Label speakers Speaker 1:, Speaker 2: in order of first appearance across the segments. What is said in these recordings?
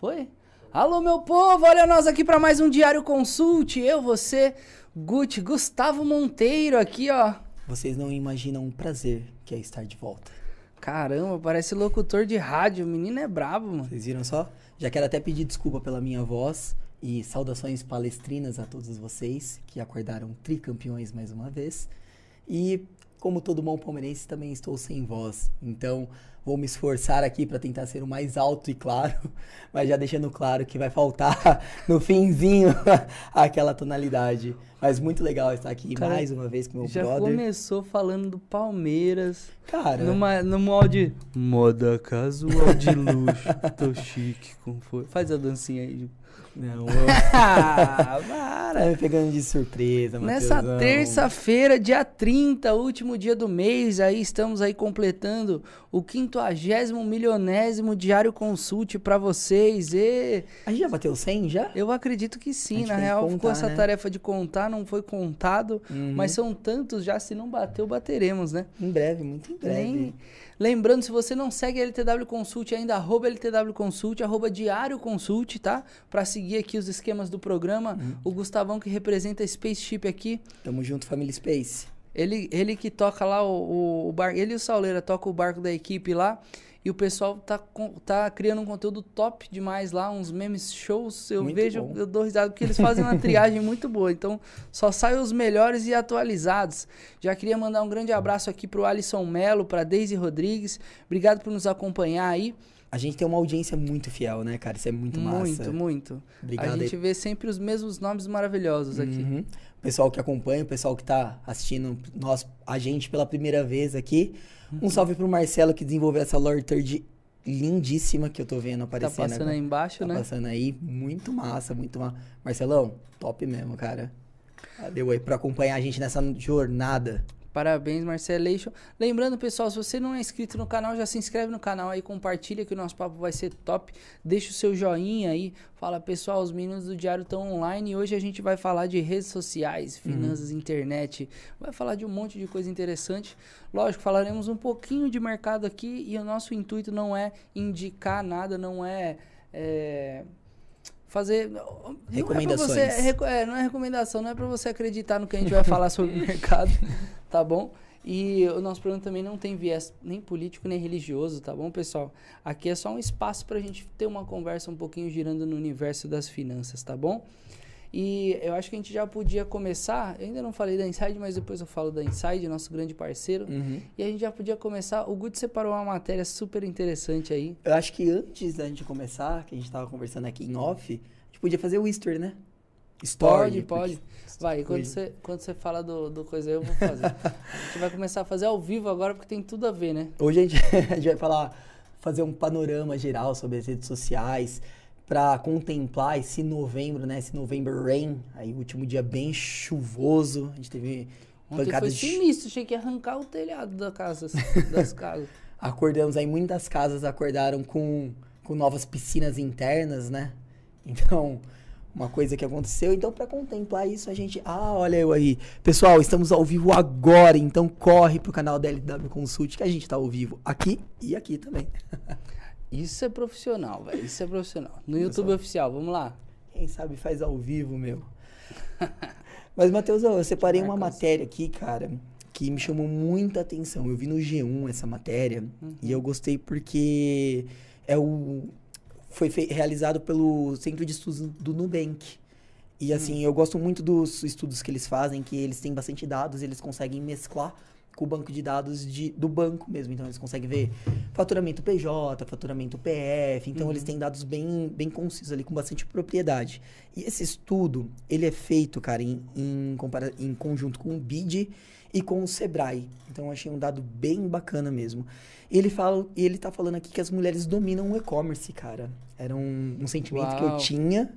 Speaker 1: Foi? Alô, meu povo, olha nós aqui para mais um Diário Consulte. Eu, você, Gucci, Gustavo Monteiro aqui, ó.
Speaker 2: Vocês não imaginam o prazer que é estar de volta.
Speaker 1: Caramba, parece locutor de rádio. O menino é brabo, mano.
Speaker 2: Vocês viram só? Já quero até pedir desculpa pela minha voz e saudações palestrinas a todos vocês que acordaram tricampeões mais uma vez. E como todo bom palmeirense, também estou sem voz. Então, vou me esforçar aqui para tentar ser o mais alto e claro, mas já deixando claro que vai faltar no finzinho aquela tonalidade. Mas muito legal estar aqui Cara, mais uma vez com meu
Speaker 1: já
Speaker 2: brother.
Speaker 1: Já começou falando do Palmeiras.
Speaker 2: Cara.
Speaker 1: Numa, no molde. Moda casual de luxo. Tô chique. Como foi? Faz a dancinha aí.
Speaker 2: Não, ah, para. Me pegando de surpresa,
Speaker 1: Nessa terça-feira, dia 30, último dia do mês, aí estamos aí completando o quinquagésimo milionésimo diário consulte para vocês. E...
Speaker 2: A gente já bateu 100 já?
Speaker 1: Eu acredito que sim. Na real, contar, ficou essa né? tarefa de contar, não foi contado, uhum. mas são tantos já, se não bateu, bateremos, né?
Speaker 2: Em breve, muito em breve. Nem...
Speaker 1: Lembrando, se você não segue a LTW Consult ainda, arroba LTW Consult, arroba Diário Consult, tá? Pra seguir aqui os esquemas do programa. Uhum. O Gustavão que representa a Spaceship aqui.
Speaker 2: Tamo junto, família Space.
Speaker 1: Ele, ele que toca lá o, o, o barco, ele e o Sauleira tocam o barco da equipe lá. E o pessoal tá, tá criando um conteúdo top demais lá, uns memes shows. Eu muito vejo, bom. eu dou risada, porque eles fazem uma triagem muito boa. Então, só saem os melhores e atualizados. Já queria mandar um grande abraço aqui pro Alisson Melo, pra Daisy Rodrigues. Obrigado por nos acompanhar aí.
Speaker 2: A gente tem uma audiência muito fiel, né, cara? Isso é muito massa.
Speaker 1: Muito, muito. Obrigado. A gente aí. vê sempre os mesmos nomes maravilhosos aqui. Uhum.
Speaker 2: O pessoal que acompanha, o pessoal que tá assistindo nós, a gente pela primeira vez aqui. Um salve pro Marcelo que desenvolveu essa Lord Third lindíssima que eu tô vendo aparecendo.
Speaker 1: Tá passando
Speaker 2: agora.
Speaker 1: aí embaixo,
Speaker 2: tá
Speaker 1: né?
Speaker 2: Tá passando aí, muito massa, muito massa. Marcelão, top mesmo, cara. Valeu aí por acompanhar a gente nessa jornada.
Speaker 1: Parabéns, Marcelation. Lembrando, pessoal, se você não é inscrito no canal, já se inscreve no canal aí, compartilha que o nosso papo vai ser top. Deixa o seu joinha aí. Fala, pessoal, os meninos do Diário estão online e hoje a gente vai falar de redes sociais, uhum. finanças, uhum. internet. Vai falar de um monte de coisa interessante. Lógico, falaremos um pouquinho de mercado aqui e o nosso intuito não é indicar nada, não é, é fazer.
Speaker 2: Recomendações.
Speaker 1: Não é, você, é, não é recomendação, não é para você acreditar no que a gente vai falar sobre o mercado, tá bom? E o nosso programa também não tem viés nem político nem religioso, tá bom, pessoal? Aqui é só um espaço para a gente ter uma conversa um pouquinho girando no universo das finanças, tá bom? E eu acho que a gente já podia começar. Eu ainda não falei da Inside, mas depois eu falo da Inside, nosso grande parceiro. Uhum. E a gente já podia começar. O Guto separou uma matéria super interessante aí.
Speaker 2: Eu acho que antes da gente começar, que a gente estava conversando aqui em off, a gente podia fazer o Easter, né?
Speaker 1: Story. Pode, pode. Vai, quando você, quando você fala do, do coisa aí, eu vou fazer. a gente vai começar a fazer ao vivo agora, porque tem tudo a ver, né?
Speaker 2: Hoje a gente, a gente vai falar, fazer um panorama geral sobre as redes sociais para contemplar esse novembro, né? Esse novembro rain, aí último dia bem chuvoso. A gente teve
Speaker 1: Ontem pancadas foi sinistro, achei que ia arrancar o telhado da casa, das casas.
Speaker 2: Acordamos aí, muitas casas acordaram com, com novas piscinas internas, né? Então, uma coisa que aconteceu. Então, para contemplar isso, a gente. Ah, olha eu aí. Pessoal, estamos ao vivo agora, então corre pro canal da LW Consult, que a gente tá ao vivo aqui e aqui também.
Speaker 1: Isso é profissional, velho. Isso é profissional. No YouTube oficial, vamos lá.
Speaker 2: Quem sabe faz ao vivo, meu. Mas, Matheus, eu separei uma matéria aqui, cara, que me chamou muita atenção. Eu vi no G1 essa matéria uhum. e eu gostei porque é o foi realizado pelo Centro de Estudos do Nubank. E assim, uhum. eu gosto muito dos estudos que eles fazem, que eles têm bastante dados, eles conseguem mesclar com o banco de dados de, do banco mesmo. Então, eles conseguem ver faturamento PJ, faturamento PF. Então, uhum. eles têm dados bem, bem concisos ali, com bastante propriedade. E esse estudo, ele é feito, cara, em, em, em conjunto com o BID e com o Sebrae. Então, eu achei um dado bem bacana mesmo. Ele fala, ele tá falando aqui que as mulheres dominam o e-commerce, cara. Era um, um sentimento Uau. que eu tinha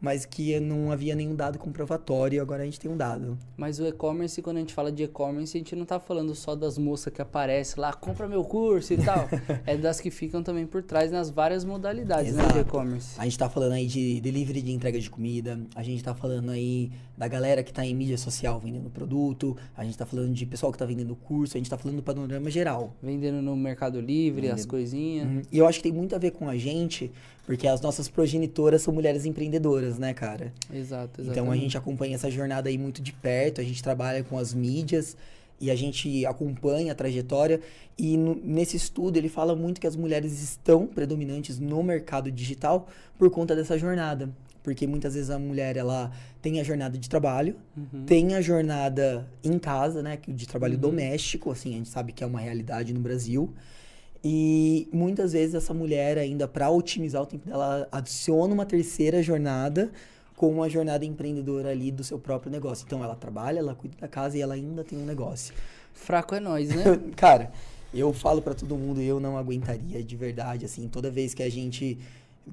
Speaker 2: mas que não havia nenhum dado comprovatório e agora a gente tem um dado.
Speaker 1: Mas o e-commerce, quando a gente fala de e-commerce, a gente não tá falando só das moças que aparecem lá, compra meu curso e tal. é das que ficam também por trás nas várias modalidades né, de e-commerce.
Speaker 2: A gente tá falando aí de delivery de entrega de comida, a gente tá falando aí da galera que tá em mídia social vendendo produto, a gente tá falando de pessoal que tá vendendo curso, a gente tá falando do panorama geral.
Speaker 1: Vendendo no Mercado Livre, vendendo. as coisinhas. Uhum.
Speaker 2: E eu acho que tem muito a ver com a gente, porque as nossas progenitoras são mulheres empreendedoras, né, cara?
Speaker 1: Exato,
Speaker 2: exatamente. Então a gente acompanha essa jornada aí muito de perto, a gente trabalha com as mídias e a gente acompanha a trajetória. E no, nesse estudo ele fala muito que as mulheres estão predominantes no mercado digital por conta dessa jornada. Porque muitas vezes a mulher ela tem a jornada de trabalho, uhum. tem a jornada em casa, né, de trabalho uhum. doméstico, assim, a gente sabe que é uma realidade no Brasil. E muitas vezes essa mulher ainda para otimizar o tempo dela adiciona uma terceira jornada com uma jornada empreendedora ali do seu próprio negócio. Então ela trabalha, ela cuida da casa e ela ainda tem um negócio.
Speaker 1: Fraco é nós, né?
Speaker 2: Cara, eu falo para todo mundo, eu não aguentaria de verdade assim, toda vez que a gente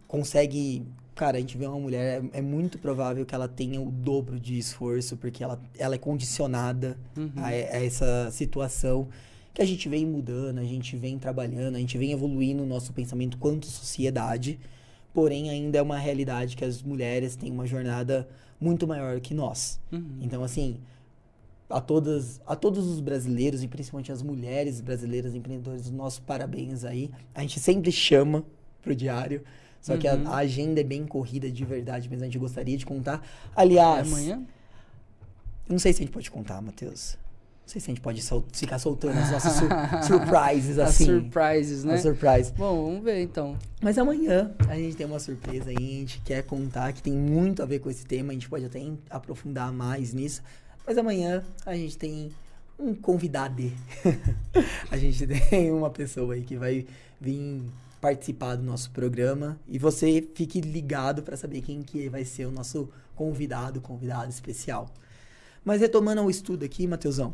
Speaker 2: consegue, cara, a gente vê uma mulher, é, é muito provável que ela tenha o dobro de esforço porque ela, ela é condicionada uhum. a, a essa situação que a gente vem mudando, a gente vem trabalhando, a gente vem evoluindo o nosso pensamento quanto sociedade, porém ainda é uma realidade que as mulheres têm uma jornada muito maior que nós. Uhum. Então, assim, a todas a todos os brasileiros e principalmente as mulheres brasileiras empreendedoras, nossos parabéns aí. A gente sempre chama pro diário, só uhum. que a, uhum. a, agenda é bem corrida de verdade, mas a gente gostaria de contar. Aliás,
Speaker 1: é amanhã?
Speaker 2: Não sei se a gente pode contar, Matheus. Não sei se a gente pode sol ficar soltando as nossas sur surprises assim.
Speaker 1: As surprises, né?
Speaker 2: As surprises.
Speaker 1: Bom, vamos ver então.
Speaker 2: Mas amanhã a gente tem uma surpresa aí, a gente quer contar que tem muito a ver com esse tema, a gente pode até aprofundar mais nisso. Mas amanhã a gente tem um convidado. a gente tem uma pessoa aí que vai vir participar do nosso programa e você fique ligado para saber quem que vai ser o nosso convidado, convidado especial. Mas retomando ao estudo aqui, Mateusão,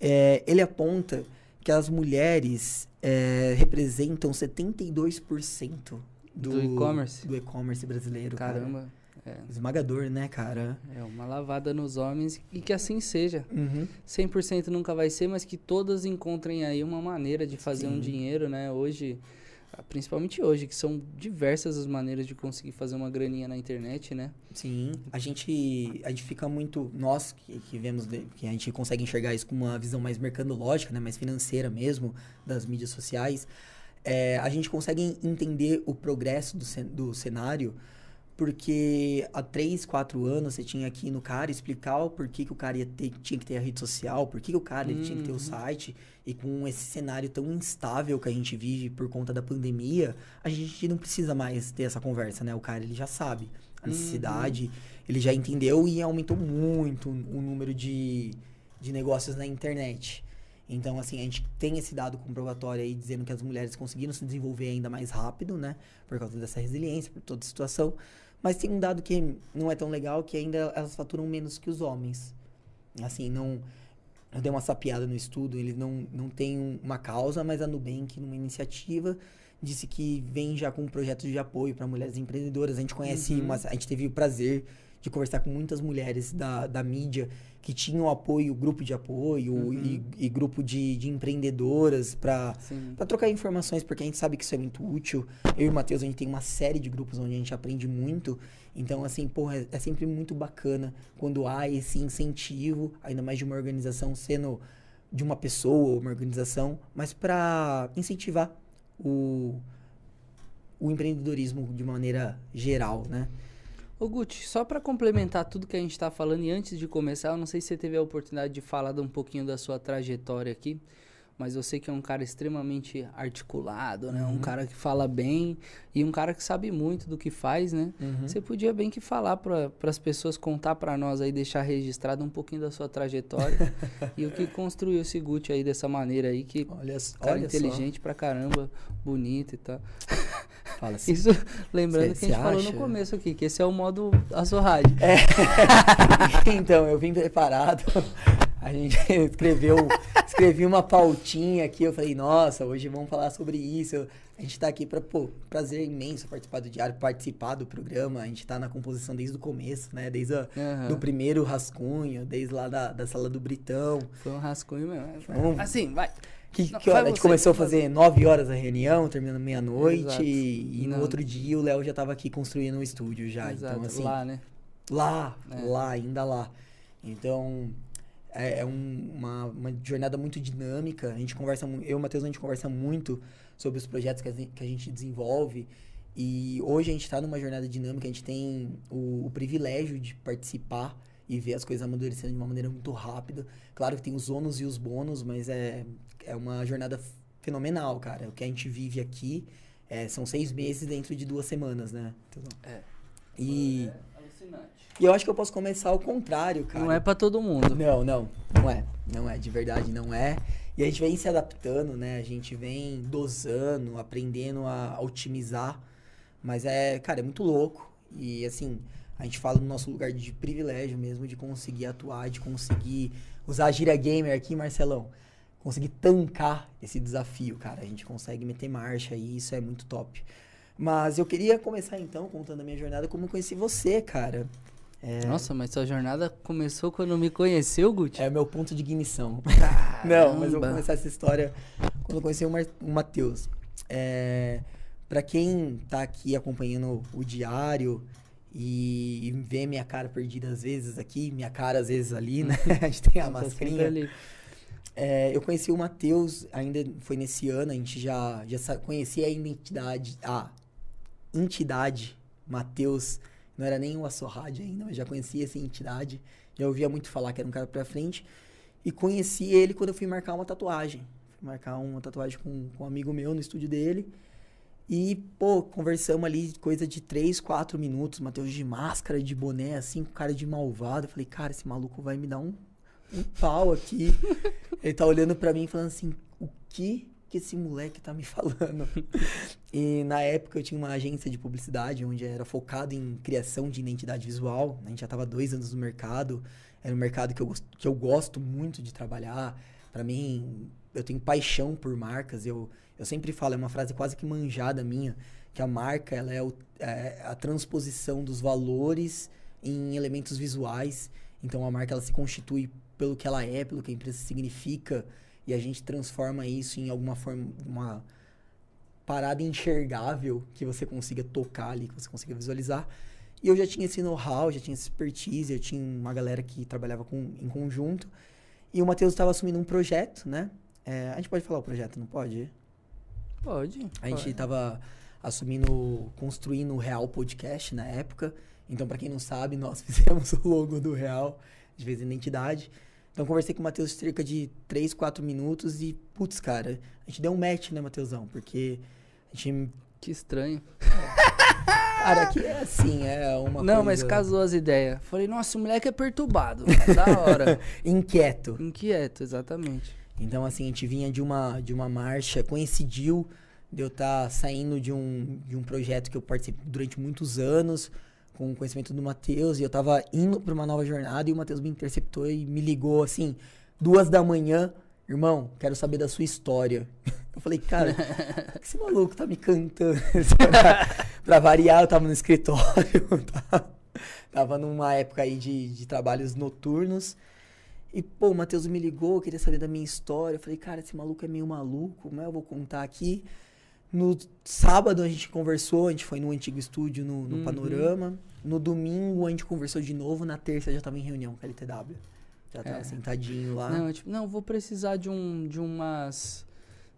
Speaker 2: é, ele aponta que as mulheres é, representam 72% do,
Speaker 1: do e-commerce
Speaker 2: do e-commerce brasileiro.
Speaker 1: Caramba.
Speaker 2: Cara. É. Esmagador, né, cara?
Speaker 1: É uma lavada nos homens e que assim seja.
Speaker 2: Uhum.
Speaker 1: 100% nunca vai ser, mas que todas encontrem aí uma maneira de fazer Sim. um dinheiro, né? Hoje, principalmente hoje, que são diversas as maneiras de conseguir fazer uma graninha na internet, né?
Speaker 2: Sim, a gente, a gente fica muito, nós que, que vemos, que a gente consegue enxergar isso com uma visão mais mercadológica, né, mais financeira mesmo, das mídias sociais, é, a gente consegue entender o progresso do, do cenário porque há 3, 4 anos você tinha aqui no cara explicar o porquê que o cara ter, tinha que ter a rede social, por que o cara uhum. tinha que ter o uhum. site. E com esse cenário tão instável que a gente vive por conta da pandemia, a gente não precisa mais ter essa conversa, né? O cara ele já sabe a necessidade, uhum. ele já entendeu e aumentou muito o número de, de negócios na internet. Então, assim, a gente tem esse dado comprovatório aí dizendo que as mulheres conseguiram se desenvolver ainda mais rápido, né? Por causa dessa resiliência, por toda a situação. Mas tem um dado que não é tão legal, que ainda elas faturam menos que os homens. Assim, não... Eu dei uma sapiada no estudo, eles não, não têm uma causa, mas a Nubank, numa iniciativa, disse que vem já com um projeto de apoio para mulheres empreendedoras. A gente conhece, uhum. a gente teve o prazer de conversar com muitas mulheres da, da mídia que tinham apoio, grupo de apoio uhum. e, e, grupo de, de empreendedoras para trocar informações, porque a gente sabe que isso é muito útil. Eu e o Matheus, a gente tem uma série de grupos onde a gente aprende muito. Então, assim, porra, é, é sempre muito bacana quando há esse incentivo, ainda mais de uma organização sendo de uma pessoa ou uma organização, mas para incentivar o, o empreendedorismo de maneira geral, né?
Speaker 1: Ô Guti, só para complementar tudo que a gente está falando e antes de começar, eu não sei se você teve a oportunidade de falar um pouquinho da sua trajetória aqui, mas eu sei que é um cara extremamente articulado, né? Uhum. Um cara que fala bem e um cara que sabe muito do que faz, né? Uhum. Você podia bem que falar para as pessoas, contar para nós aí, deixar registrado um pouquinho da sua trajetória e o que construiu esse Guti aí dessa maneira aí, que
Speaker 2: olha,
Speaker 1: cara
Speaker 2: olha
Speaker 1: inteligente
Speaker 2: só.
Speaker 1: pra caramba, bonito e tal.
Speaker 2: Fala assim.
Speaker 1: Isso, lembrando cê, que a gente falou no começo aqui, que esse é o modo Azorrade.
Speaker 2: É. então, eu vim preparado. A gente escreveu, escrevi uma pautinha aqui, eu falei, nossa, hoje vamos falar sobre isso. A gente tá aqui para pô, prazer imenso participar do diário, participar do programa. A gente tá na composição desde o começo, né? Desde o do primeiro rascunho, desde lá da, da sala do Britão.
Speaker 1: Foi um rascunho mesmo. Assim, vai.
Speaker 2: Que,
Speaker 1: Não,
Speaker 2: que hora? A gente começou a fazer 9 horas a reunião, terminando meia-noite. E, e no outro dia o Léo já tava aqui construindo um estúdio já.
Speaker 1: Exato,
Speaker 2: Então, assim,
Speaker 1: lá, né?
Speaker 2: Lá,
Speaker 1: É.
Speaker 2: lá, ainda lá. Então, é, é um- uma, uma jornada muito dinâmica. A gente conversa, eu e o Matheus, a gente conversa muito sobre os projetos que a, que a gente desenvolve. E hoje a gente está numa jornada dinâmica, a gente tem o, o privilégio de participar e ver as coisas amadurecendo de uma maneira muito rápida. Claro que tem os ônus e os bônus, mas é, é uma jornada fenomenal, cara. O que a gente vive aqui é, são seis meses dentro de duas semanas, né?
Speaker 1: É.
Speaker 2: E...
Speaker 1: alucinante.
Speaker 2: E eu acho que eu posso começar ao contrário, cara.
Speaker 1: Não é pra todo mundo.
Speaker 2: Não, não, não é. Não é, de verdade não é. E a gente vem se adaptando, né? A gente vem dosando, aprendendo a otimizar. Mas é, cara, é muito louco. E assim, a gente fala no nosso lugar de privilégio mesmo, de conseguir atuar, de conseguir usar a gíria gamer aqui, Marcelão. Conseguir tancar esse desafio, cara. A gente consegue meter marcha e isso é muito top. Mas eu queria começar então contando a minha jornada, como eu conheci você, cara. É,
Speaker 1: Nossa, mas sua jornada começou quando me conheceu, Guti?
Speaker 2: é o meu ponto de ignição. Não, mas eu vou começar essa história quando eu conheci o, Mar- o Matheus. É, para quem tá aqui acompanhando o diário e, e vê minha cara perdida às vezes aqui, minha cara às vezes ali, né? A gente tem a
Speaker 1: Tá
Speaker 2: mascarinha.
Speaker 1: ali.
Speaker 2: É, eu conheci o Matheus, ainda foi nesse ano, a gente já, já conhecia a identidade, a entidade Matheus, não era nem o Assorrad ainda, mas já conhecia essa entidade, já ouvia muito falar que era um cara pra frente, e conheci ele quando eu fui marcar uma tatuagem. Fui marcar uma tatuagem com, com um amigo meu no estúdio dele, e, pô, conversamos ali coisa de 3, 4 minutos, Matheus de máscara, de boné, assim, com cara de malvado. Eu falei, cara, esse maluco vai me dar um, um pau aqui. Ele tá olhando pra mim falando assim, o que que esse moleque tá me falando? e na época eu tinha uma agência de publicidade onde era focado em criação de identidade visual. A gente já tava dois anos no mercado. Era um mercado que eu, que eu gosto muito de trabalhar. Pra mim, eu tenho paixão por marcas. Eu, eu sempre falo, é uma frase quase que manjada minha, que a marca ela é, o- é a transposição dos valores em elementos visuais. Então a marca ela se constitui pelo que ela é, pelo que a empresa significa, e a gente transforma isso em alguma forma, uma parada enxergável que você consiga tocar ali, que você consiga visualizar. E eu já tinha esse know-how, já tinha essa expertise, eu tinha uma galera que trabalhava com, em conjunto. E o Matheus estava assumindo um projeto, né? É, a gente pode falar o projeto, não pode?
Speaker 1: Pode.
Speaker 2: A gente estava assumindo, construindo o Real Podcast na época. Então, para quem não sabe, nós fizemos o logo do Real, de vez em identidade. Então, conversei com o Matheus cerca de 3, 4 minutos e, putz, cara, a gente deu um match, né, Matheusão? Porque a gente.
Speaker 1: Que estranho.
Speaker 2: Cara, aqui é assim, é uma
Speaker 1: não, mas
Speaker 2: coisa
Speaker 1: casou as ideias. Falei, nossa, o moleque é perturbado. da hora.
Speaker 2: inquieto.
Speaker 1: Inquieto, exatamente.
Speaker 2: Então, assim, a gente vinha de uma, de uma marcha, coincidiu de eu estar saindo de um, de um projeto que eu participei durante muitos anos, com o conhecimento do Matheus, e eu tava indo para uma nova jornada, e o Matheus me interceptou e me ligou, assim, duas da manhã, irmão, quero saber da sua história. Eu falei, cara, que esse maluco tá me cantando? pra variar, eu tava no escritório, tava, tava numa época aí de, de trabalhos noturnos, e, pô, o Matheus me ligou, queria saber da minha história. Eu falei, cara, esse maluco é meio maluco, mas eu vou contar aqui. No sábado a gente conversou, a gente foi no antigo estúdio no, no
Speaker 1: Uhum.
Speaker 2: Panorama. No domingo a gente conversou de novo, na terça já tava em reunião com a LTW. Já tava
Speaker 1: É.
Speaker 2: sentadinho lá.
Speaker 1: Não, tipo, não, vou precisar de um de umas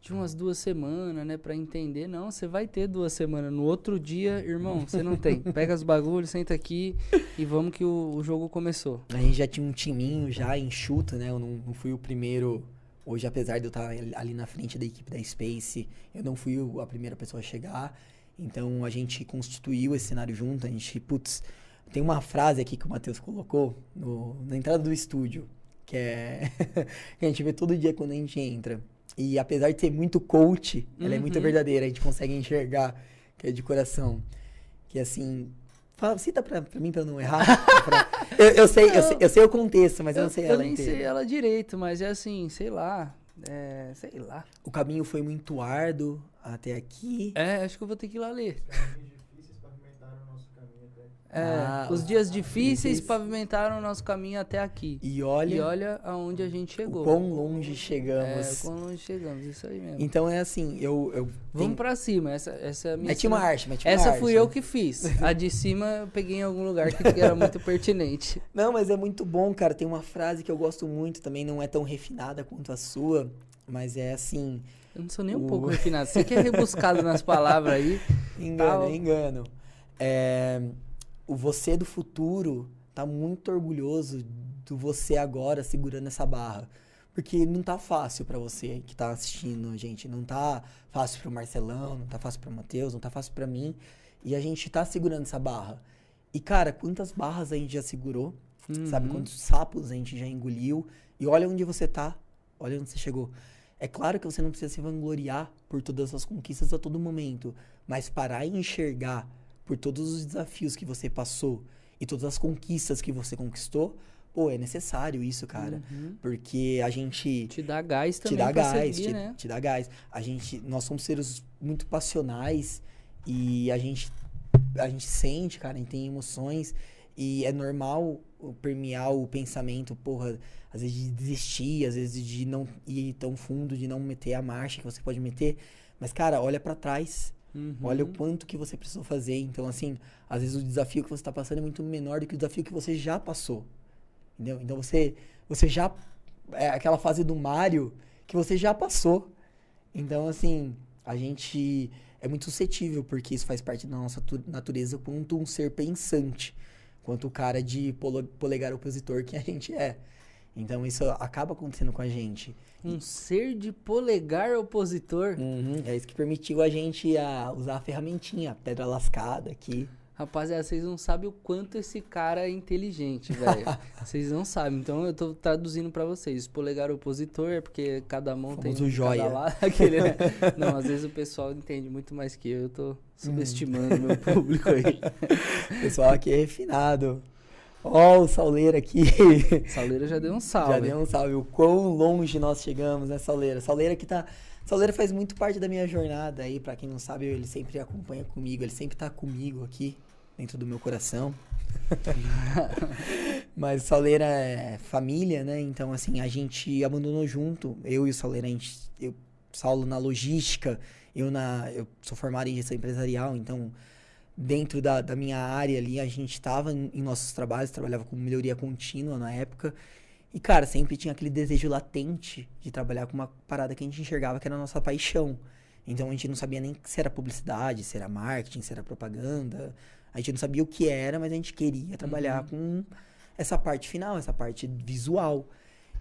Speaker 1: de umas duas semanas, né, Pra entender. Não, você vai ter duas semanas. No outro dia, irmão, você não tem. Pega os bagulhos, senta aqui e vamos que o, o jogo começou.
Speaker 2: A gente já tinha um timinho já enxuto, né? Eu não, não fui o primeiro. Hoje, apesar de eu estar ali na frente da equipe da Space, eu não fui a primeira pessoa a chegar. Então a gente constituiu esse cenário junto. A gente, putz, tem uma frase aqui que o Matheus colocou no- na entrada do estúdio, que é. que a gente vê todo dia quando a gente entra. E apesar de ser muito coach, ela é muito
Speaker 1: Uhum.
Speaker 2: verdadeira. A gente consegue enxergar que é de coração. Que assim, Fala, cita pra, pra mim pra eu não errar. pra- eu, eu sei, eu, sei, eu sei o contexto, mas eu, não sei
Speaker 1: eu
Speaker 2: ela
Speaker 1: nem
Speaker 2: inteira.
Speaker 1: sei ela direito, mas é assim, sei lá. É, sei lá.
Speaker 2: O caminho foi muito árduo até aqui.
Speaker 1: É, acho que eu vou ter que ir lá ler.
Speaker 3: difíceis pavimentaram o nosso caminho até aqui.
Speaker 1: É,
Speaker 2: Ah,
Speaker 1: os dias difíceis pavimentaram o nosso caminho até aqui.
Speaker 2: E olha,
Speaker 1: E olha aonde a gente chegou.
Speaker 2: quão longe
Speaker 1: É,
Speaker 2: chegamos.
Speaker 1: quão longe chegamos, isso aí mesmo.
Speaker 2: Então é assim, eu. eu
Speaker 1: Vamos
Speaker 2: tenho-
Speaker 1: pra cima, essa, essa é a minha.
Speaker 2: Mete
Speaker 1: cena-
Speaker 2: arte, mete
Speaker 1: Essa
Speaker 2: arte,
Speaker 1: fui eu que fiz. A de cima eu peguei em algum lugar que era muito pertinente.
Speaker 2: Não, mas é muito bom, cara. Tem uma frase que eu gosto muito, também não é tão refinada quanto a sua, mas é assim.
Speaker 1: Eu não sou nem um
Speaker 2: O-
Speaker 1: pouco refinado. Você que é rebuscado nas palavras aí.
Speaker 2: Engano,
Speaker 1: Tá.
Speaker 2: engano. É, o você do futuro tá muito orgulhoso do você agora segurando essa barra. Porque não tá fácil pra você que tá assistindo, gente. Não tá fácil pro Marcelão, não tá fácil pro Matheus, não tá fácil pra mim. E a gente tá segurando essa barra. E, cara, quantas barras a gente já segurou? Sabe
Speaker 1: Uhum.
Speaker 2: quantos sapos a gente já engoliu? E olha onde você tá. Olha onde você chegou. É claro que você não precisa se vangloriar por todas as conquistas a todo momento, mas parar e enxergar por todos os desafios que você passou e todas as conquistas que você conquistou, pô, é necessário isso, cara.
Speaker 1: Uhum.
Speaker 2: Porque a gente
Speaker 1: Te dá gás
Speaker 2: te
Speaker 1: também
Speaker 2: dá
Speaker 1: pra
Speaker 2: gás,
Speaker 1: seguir,
Speaker 2: te,
Speaker 1: né?
Speaker 2: te dá gás. A gente, nós somos seres muito passionais e a gente, a gente sente, cara, a gente tem emoções e é normal permear o pensamento, porra, às vezes de desistir, às vezes de não ir tão fundo, de não meter a marcha que você pode meter. Mas, cara, olha pra trás.
Speaker 1: Uhum.
Speaker 2: Olha o quanto que você precisou fazer. Então, assim, às vezes o desafio que você tá passando é muito menor do que o desafio que você já passou. Entendeu? Então você, você já. É aquela fase do Mario que você já passou. Então, assim, a gente é muito suscetível, porque isso faz parte da nossa tu- natureza quanto um ser pensante. Quanto o cara de polegar opositor que a gente é. Então isso acaba acontecendo com a gente.
Speaker 1: Um ser de polegar opositor.
Speaker 2: Uhum, é isso que permitiu a gente a usar a ferramentinha, a pedra lascada aqui.
Speaker 1: Rapaziada, vocês não sabem o quanto esse cara é inteligente, velho. Vocês não sabem. Então eu tô traduzindo pra vocês. Polegar opositor é porque cada mão tem um
Speaker 2: joia.
Speaker 1: cada lado, aquele, né? Não, às vezes o pessoal entende muito mais que eu. Eu tô subestimando meu público aí.
Speaker 2: O pessoal aqui é refinado. Ó, o Sauleira aqui.
Speaker 1: Sauleira já deu um salve.
Speaker 2: Já deu um salve. O quão longe nós chegamos, né, Sauleira? Sauleira que tá. Sauleira faz muito parte da minha jornada aí. Pra quem não sabe, ele sempre acompanha comigo. Ele sempre tá comigo aqui, dentro do meu coração. Mas Sauleira é família, né? Então, assim, a gente abandonou junto. Eu e o Sauleira, a gente. Eu, Saulo na logística, eu na. Eu sou formado em gestão empresarial, então dentro da, da minha área ali, a gente estava em, em nossos trabalhos, trabalhava com melhoria contínua na época. E, cara, sempre tinha aquele desejo latente de trabalhar com uma parada que a gente enxergava que era a nossa paixão. Então a gente não sabia nem se era publicidade, se era marketing, se era propaganda. A gente não sabia o que era, mas a gente queria trabalhar com essa parte final, essa parte visual.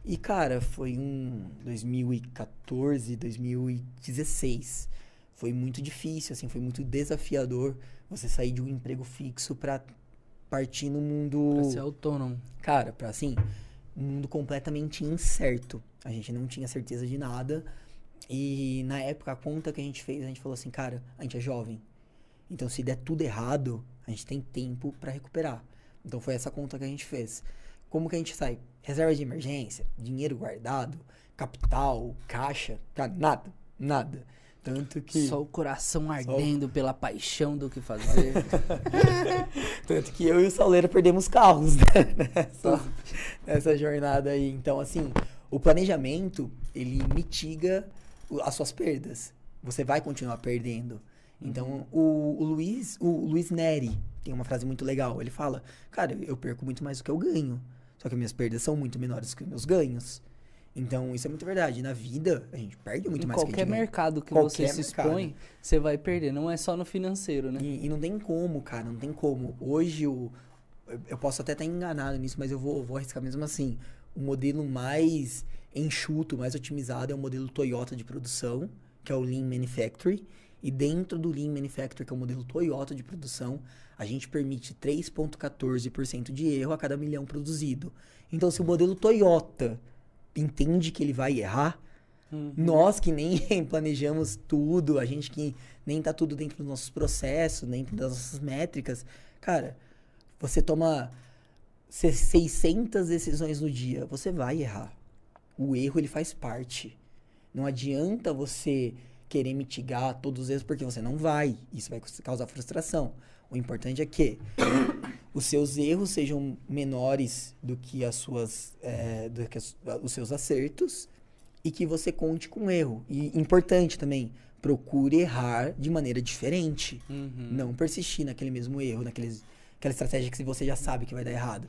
Speaker 2: E, cara, foi um 2014, 2016. Foi muito difícil, assim, foi muito desafiador você sair de um emprego fixo pra partir no mundo.
Speaker 1: Pra ser autônomo.
Speaker 2: Cara, pra assim, um mundo completamente incerto. A gente não tinha certeza de nada. E na época, a conta que a gente fez, a gente falou assim, cara, a gente é jovem. Então, se der tudo errado, a gente tem tempo pra recuperar. Então, foi essa conta que a gente fez. Como que a gente sai? Reserva de emergência, dinheiro guardado, capital, caixa, cara, nada, nada. Tanto que.
Speaker 1: Só o coração ardendo pela paixão do que fazer.
Speaker 2: Tanto que eu e o Sauleiro perdemos carros né? nessa, nessa jornada aí. Então, assim, o planejamento, ele mitiga as suas perdas. Você vai continuar perdendo. Então, o, o Luiz, o Luiz Neri tem uma frase muito legal. Ele fala, cara, eu perco muito mais do que eu ganho. Só que minhas perdas são muito menores que os meus ganhos. Então, isso é muito verdade. Na vida, a gente perde muito
Speaker 1: em
Speaker 2: mais do que a
Speaker 1: qualquer mercado que
Speaker 2: Qualquer
Speaker 1: você se
Speaker 2: mercado.
Speaker 1: expõe, você vai perder. Não é só no financeiro, né?
Speaker 2: E, e não tem como, cara, não tem como. Hoje o, eu- eu posso até estar enganado nisso, mas eu vou, vou arriscar mesmo assim. O modelo mais enxuto, mais otimizado é o modelo Toyota de produção, que é o Lean Manufacturing. E dentro do Lean Manufacturing, que é o modelo Toyota de produção, a gente permite 3,14% de erro a cada milhão produzido. Então, se o modelo Toyota entende que ele vai errar,
Speaker 1: Uhum.
Speaker 2: nós que nem planejamos tudo, a gente que nem tá tudo dentro dos nossos processos, dentro das nossas métricas, cara, você toma se- 600 decisões no dia, você vai errar. O erro ele faz parte. Não adianta você querer mitigar todos os erros porque você não vai. Isso vai causar frustração. O importante é que os seus erros sejam menores do que as suas, é, do que as- os seus acertos e que você conte com erro. E importante também, procure errar de maneira diferente.
Speaker 1: Uhum.
Speaker 2: Não persistir naquele mesmo erro, naqueles, aquela estratégia que você já sabe que vai dar errado.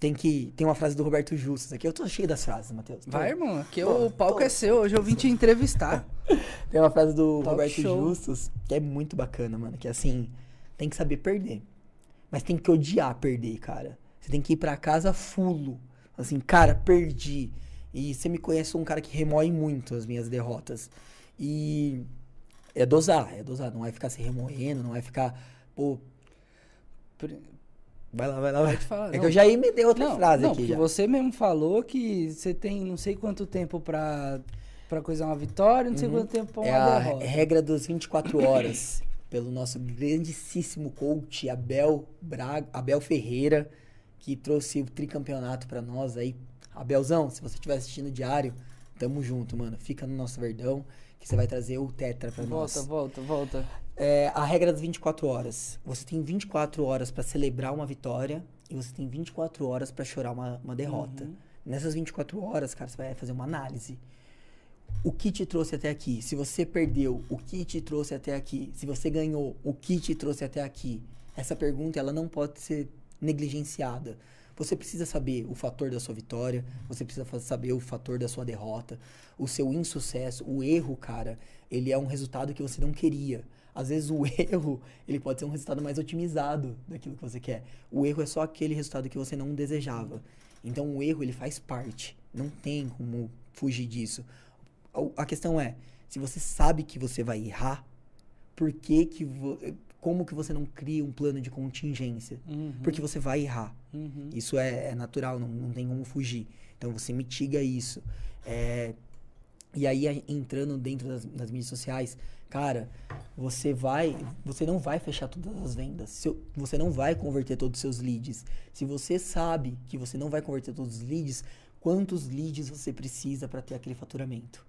Speaker 2: Tem que. Tem uma frase do Roberto Justus aqui. Eu tô cheio das frases, Matheus.
Speaker 1: Vai, irmão. Aqui
Speaker 2: Tô-
Speaker 1: o palco
Speaker 2: tô-
Speaker 1: é seu. Hoje eu vim te entrevistar.
Speaker 2: Tem uma frase do
Speaker 1: Talk
Speaker 2: Roberto
Speaker 1: show.
Speaker 2: Justus que é muito bacana, mano. Que é assim: tem que saber perder. Mas tem que odiar perder, cara. Você tem que ir pra casa fulo. Assim, cara, perdi. E você me conhece, um cara que remói muito as minhas derrotas. E é dosar, é dosar. Não vai ficar se remoendo, não vai ficar. Pô, vai lá, vai lá, vai.
Speaker 1: Falar.
Speaker 2: É
Speaker 1: não.
Speaker 2: que eu já emendei outra
Speaker 1: não,
Speaker 2: frase
Speaker 1: não,
Speaker 2: aqui já.
Speaker 1: você mesmo falou que você tem não sei quanto tempo pra, pra coisar uma vitória, não sei
Speaker 2: Uhum.
Speaker 1: quanto tempo pra uma
Speaker 2: É a
Speaker 1: derrota.
Speaker 2: regra dos 24 horas, pelo nosso grandíssimo coach Abel Braga, Abel Ferreira, que trouxe o tricampeonato pra nós aí. Abelzão, se você estiver assistindo diário, tamo junto, mano. Fica no nosso verdão, que você vai trazer o tetra pra
Speaker 1: Volta,
Speaker 2: nós.
Speaker 1: volta, volta.
Speaker 2: É, a regra das 24 horas. Você tem 24 horas pra celebrar uma vitória e você tem 24 horas pra chorar uma, uma derrota.
Speaker 1: Uhum.
Speaker 2: Nessas 24 horas, cara, você vai fazer uma análise. O que te trouxe até aqui? Se você perdeu, o que te trouxe até aqui? Se você ganhou, o que te trouxe até aqui? Essa pergunta, ela não pode ser negligenciada. Você precisa saber o fator da sua vitória, você precisa saber o fator da sua derrota, o seu insucesso, o erro, cara, ele é um resultado que você não queria. Às vezes o erro, ele pode ser um resultado mais otimizado daquilo que você quer. O erro é só aquele resultado que você não desejava. Então o erro, ele faz parte. Não tem como fugir disso. A questão é, se você sabe que você vai errar, por que que como que você não cria um plano de contingência?
Speaker 1: Uhum,
Speaker 2: Porque você vai errar.
Speaker 1: uhum.
Speaker 2: Isso é, é natural, não, não tem como fugir. Então você mitiga isso. É, e aí, entrando dentro das, das mídias sociais, cara, você vai. Você não vai fechar todas as vendas. Se- você não vai converter todos os seus leads. Se você sabe que você não vai converter todos os leads, quantos leads você precisa para ter aquele faturamento?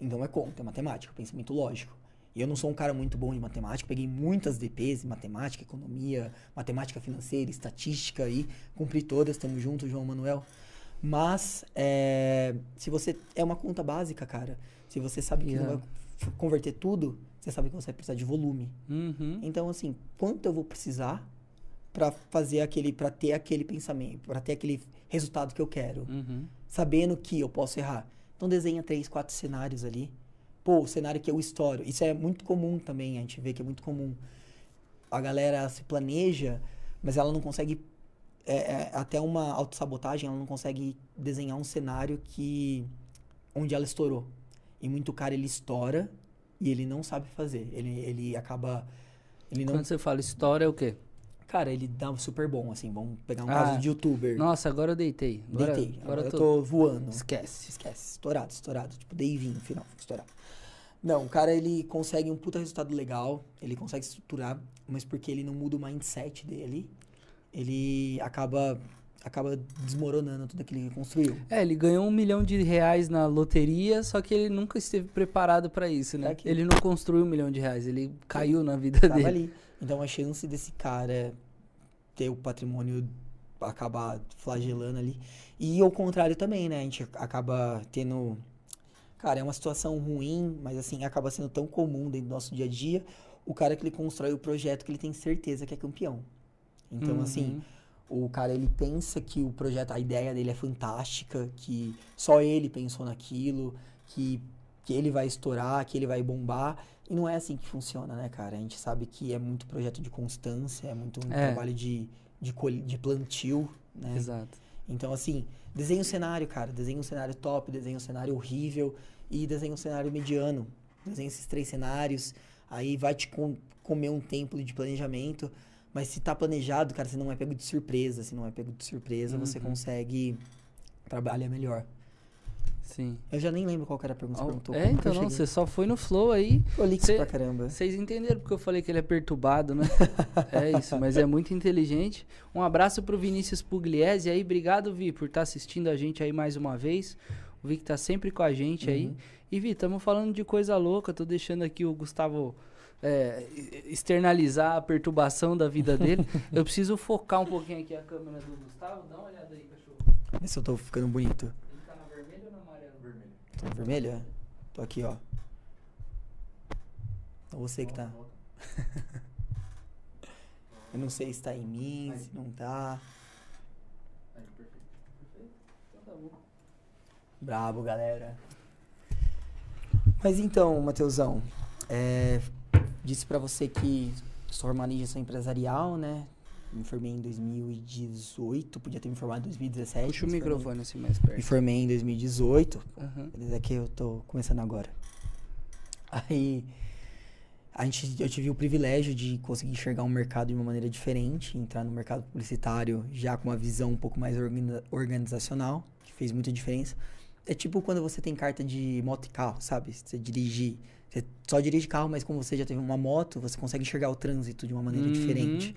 Speaker 2: Então é conta, é matemática, pensamento lógico. E eu não sou um cara muito bom em matemática, peguei muitas DPs em matemática, economia, matemática financeira, estatística aí, cumpri todas, tamo junto, João Manuel. Mas é, se você é uma conta básica, cara, se você sabe que
Speaker 1: Yeah.
Speaker 2: não vai converter tudo, você sabe que você vai precisar de volume.
Speaker 1: Uhum.
Speaker 2: Então assim, quanto eu vou precisar para fazer aquele, para ter aquele pensamento, para ter aquele resultado que eu quero?
Speaker 1: Uhum.
Speaker 2: sabendo que eu posso errar. Então desenha três, quatro cenários ali. Pô, o cenário que eu estouro. Isso é muito comum também, a gente vê que é muito comum. A galera se planeja, mas ela não consegue. é, é, até uma autossabotagem, ela não consegue desenhar um cenário que. onde ela estourou. E muito cara ele estoura e ele não sabe fazer. Ele, ele acaba. Ele não.
Speaker 1: Quando você fala história, é o quê?
Speaker 2: Cara, ele dá super bom, assim. Vamos pegar um
Speaker 1: Ah,
Speaker 2: caso de youtuber.
Speaker 1: Nossa, agora eu deitei. Agora,
Speaker 2: Deitei.
Speaker 1: Agora,
Speaker 2: eu
Speaker 1: eu tô...
Speaker 2: tô voando.
Speaker 1: Esquece.
Speaker 2: Esquece, estourado, estourado. Tipo, dei vinho no final, estourado. Não, o cara, ele consegue um puta resultado legal, ele consegue estruturar, mas porque ele não muda o mindset dele, ele acaba, acaba desmoronando tudo aquilo que ele construiu.
Speaker 1: É, ele ganhou um milhão de reais na loteria, só que ele nunca esteve preparado pra isso, né?
Speaker 2: Que-
Speaker 1: Ele não construiu um milhão de reais, ele caiu na vida
Speaker 2: Tava
Speaker 1: dele.
Speaker 2: ali. Então a chance desse cara ter o patrimônio acabar flagelando ali. E ao contrário também, né? A gente acaba tendo. Cara, é uma situação ruim, mas assim, acaba sendo tão comum dentro do nosso dia a dia. O cara que ele constrói o projeto que ele tem certeza que é campeão. Então,
Speaker 1: Uhum.
Speaker 2: assim, o cara ele pensa que o projeto, a ideia dele é fantástica, que só ele pensou naquilo, que, que ele vai estourar, que ele vai bombar. E não é assim que funciona, né, cara? A gente sabe que é muito projeto de constância, é muito um
Speaker 1: É.
Speaker 2: trabalho de, de, de plantio, né?
Speaker 1: Exato.
Speaker 2: Então, assim, desenha um cenário, cara. Desenha um cenário top, desenha um cenário horrível e desenha um cenário mediano. Desenha esses três cenários. Aí vai te com- comer um tempo de planejamento. Mas se tá planejado, cara, você não é pego de surpresa. Se não é pego de surpresa, você
Speaker 1: Uhum.
Speaker 2: consegue trabalhar melhor.
Speaker 1: Sim.
Speaker 2: Eu já nem lembro qual era a pergunta que você perguntou.
Speaker 1: É, então
Speaker 2: eu
Speaker 1: não, você só foi no flow aí.
Speaker 2: Prolixo
Speaker 1: Cê-
Speaker 2: pra caramba.
Speaker 1: Vocês entenderam porque eu falei que ele é perturbado, né? é isso, mas é muito inteligente. Um abraço pro Vinícius Pugliese aí. Obrigado, Vi, por estar assistindo a gente aí mais uma vez. O Vi que tá sempre com a gente aí.
Speaker 2: Uhum.
Speaker 1: E Vi, estamos falando de coisa louca. Tô deixando aqui o Gustavo é, externalizar a perturbação da vida dele. eu preciso focar um pouquinho aqui a câmera do Gustavo. Dá uma olhada aí, cachorro.
Speaker 2: Vê se eu tô ficando bonito.
Speaker 1: Ele tá na vermelha ou na amarela? Vermelha.
Speaker 2: Tô aqui, ó. É você que tá. Eu não sei se tá em mim, se não tá.
Speaker 1: Aí, perfeito. Perfeito? Então tá bom.
Speaker 2: Brabo, galera. Mas então, Matheusão, é, disse pra você que sou formado em gestão empresarial, né? Me formei em 2018, podia ter me formado em 2017.
Speaker 1: Puxa o microfone assim mais
Speaker 2: Me
Speaker 1: perto.
Speaker 2: formei em 2018,
Speaker 1: Aham.
Speaker 2: Beleza, que eu tô começando agora. Aí a gente, eu tive o privilégio de conseguir enxergar um mercado de uma maneira diferente, entrar no mercado publicitário já com uma visão um pouco mais organiza- organizacional, que fez muita diferença. É tipo quando você tem carta de moto e carro, sabe? Você dirige, você só dirige carro, mas como você já teve uma moto, você consegue enxergar o trânsito de uma maneira
Speaker 1: Uhum.
Speaker 2: diferente.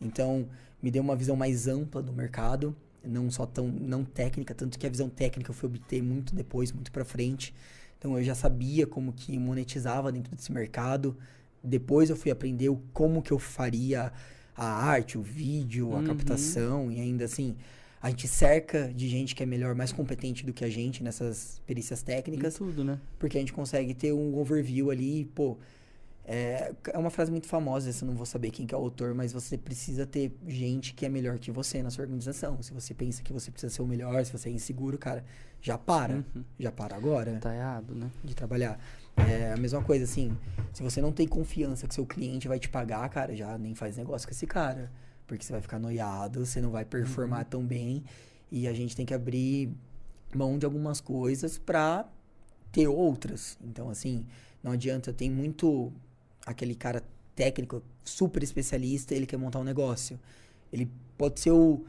Speaker 2: Então, me deu uma visão mais ampla do mercado, não só tão não técnica, tanto que a visão técnica eu fui obter muito depois, muito pra frente. Então, eu já sabia como que monetizava dentro desse mercado. Depois eu fui aprender como que eu faria a arte, o vídeo, a
Speaker 1: Uhum.
Speaker 2: captação e ainda assim, a gente cerca de gente que é melhor, mais competente do que a gente nessas perícias
Speaker 1: Em
Speaker 2: técnicas
Speaker 1: tudo, né?
Speaker 2: porque a gente consegue ter um overview ali, pô. É, é uma frase muito famosa, essa eu não vou saber quem que é o autor, mas você precisa ter gente que é melhor que você na sua organização. Se você pensa que você precisa ser o melhor, se você é inseguro, cara, já para.
Speaker 1: Uhum.
Speaker 2: Já para agora
Speaker 1: Tá errado, né?
Speaker 2: de trabalhar. É a mesma coisa, assim, se você não tem confiança que seu cliente vai te pagar, cara, já nem faz negócio com esse cara. Porque você vai ficar noiado, você não vai performar tão bem. E a gente tem que abrir mão de algumas coisas pra ter outras. Então, assim, não adianta, tem muito aquele cara técnico, super especialista, ele quer montar um negócio. Ele pode ser o,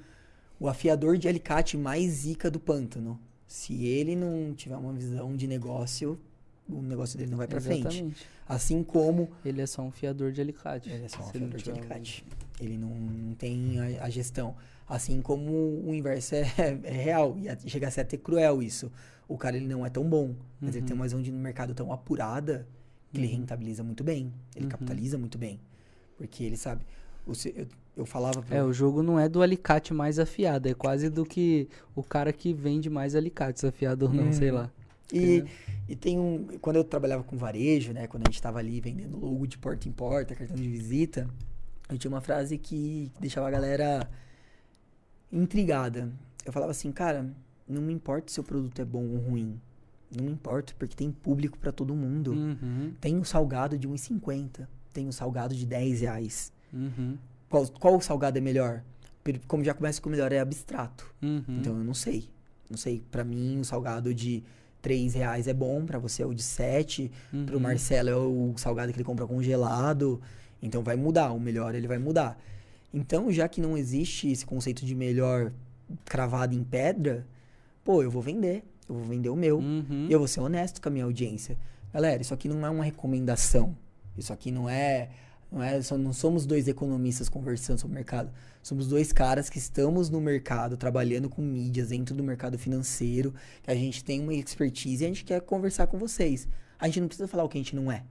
Speaker 2: o afiador de alicate mais zica do pântano. Se ele não tiver uma visão de negócio, o negócio dele não vai pra frente. Assim como
Speaker 1: Ele é só um fiador de alicate.
Speaker 2: ele é só um afiador de
Speaker 1: um-
Speaker 2: alicate. Ele não, não tem a, a gestão. Assim como o inverso é, é real. E chega a ser até cruel isso. O cara ele não é tão bom, mas ele
Speaker 1: Uhum.
Speaker 2: tem uma visão de mercado tão apurada ele
Speaker 1: Uhum.
Speaker 2: rentabiliza muito bem. Ele
Speaker 1: Uhum.
Speaker 2: capitaliza muito bem. Porque ele sabe. Eu, eu falava pro,
Speaker 1: É, o jogo não é do alicate mais afiado, é quase do que o cara que vende mais alicates afiado ou não,
Speaker 2: Hum.
Speaker 1: sei lá.
Speaker 2: E, e tem um. Quando eu trabalhava com varejo, né? Quando a gente tava ali vendendo logo de porta em porta, cartão de visita, eu tinha uma frase que deixava a galera intrigada. Eu falava assim, cara, não me importa se o produto é bom ou ruim. Não importa, porque tem público pra todo mundo.
Speaker 1: Uhum,
Speaker 2: Tem o salgado de 1,50. Tem o salgado de 10 reais.
Speaker 1: uhum,
Speaker 2: Qual, qual salgado é melhor? Como já começa com o melhor, é abstrato.
Speaker 1: uhum.
Speaker 2: Então eu não sei. Não sei. Pra mim, o salgado de 3 reais é bom, pra você é o de 7. Pro
Speaker 1: Uhum.
Speaker 2: Marcelo é o salgado que ele compra congelado. Então vai mudar. O melhor ele vai mudar. Então, já que não existe esse conceito de melhor cravado em pedra, pô, eu vou vender. Eu vou vender o meu.
Speaker 1: Uhum.
Speaker 2: E eu vou ser honesto com a minha audiência. Galera, isso aqui não é uma recomendação. Isso aqui não é. Não, é, não somos dois economistas conversando sobre o mercado. Somos dois caras que estamos no mercado, trabalhando com mídias dentro do mercado financeiro, que a gente tem uma expertise e a gente quer conversar com vocês. A gente não precisa falar o que a gente não é.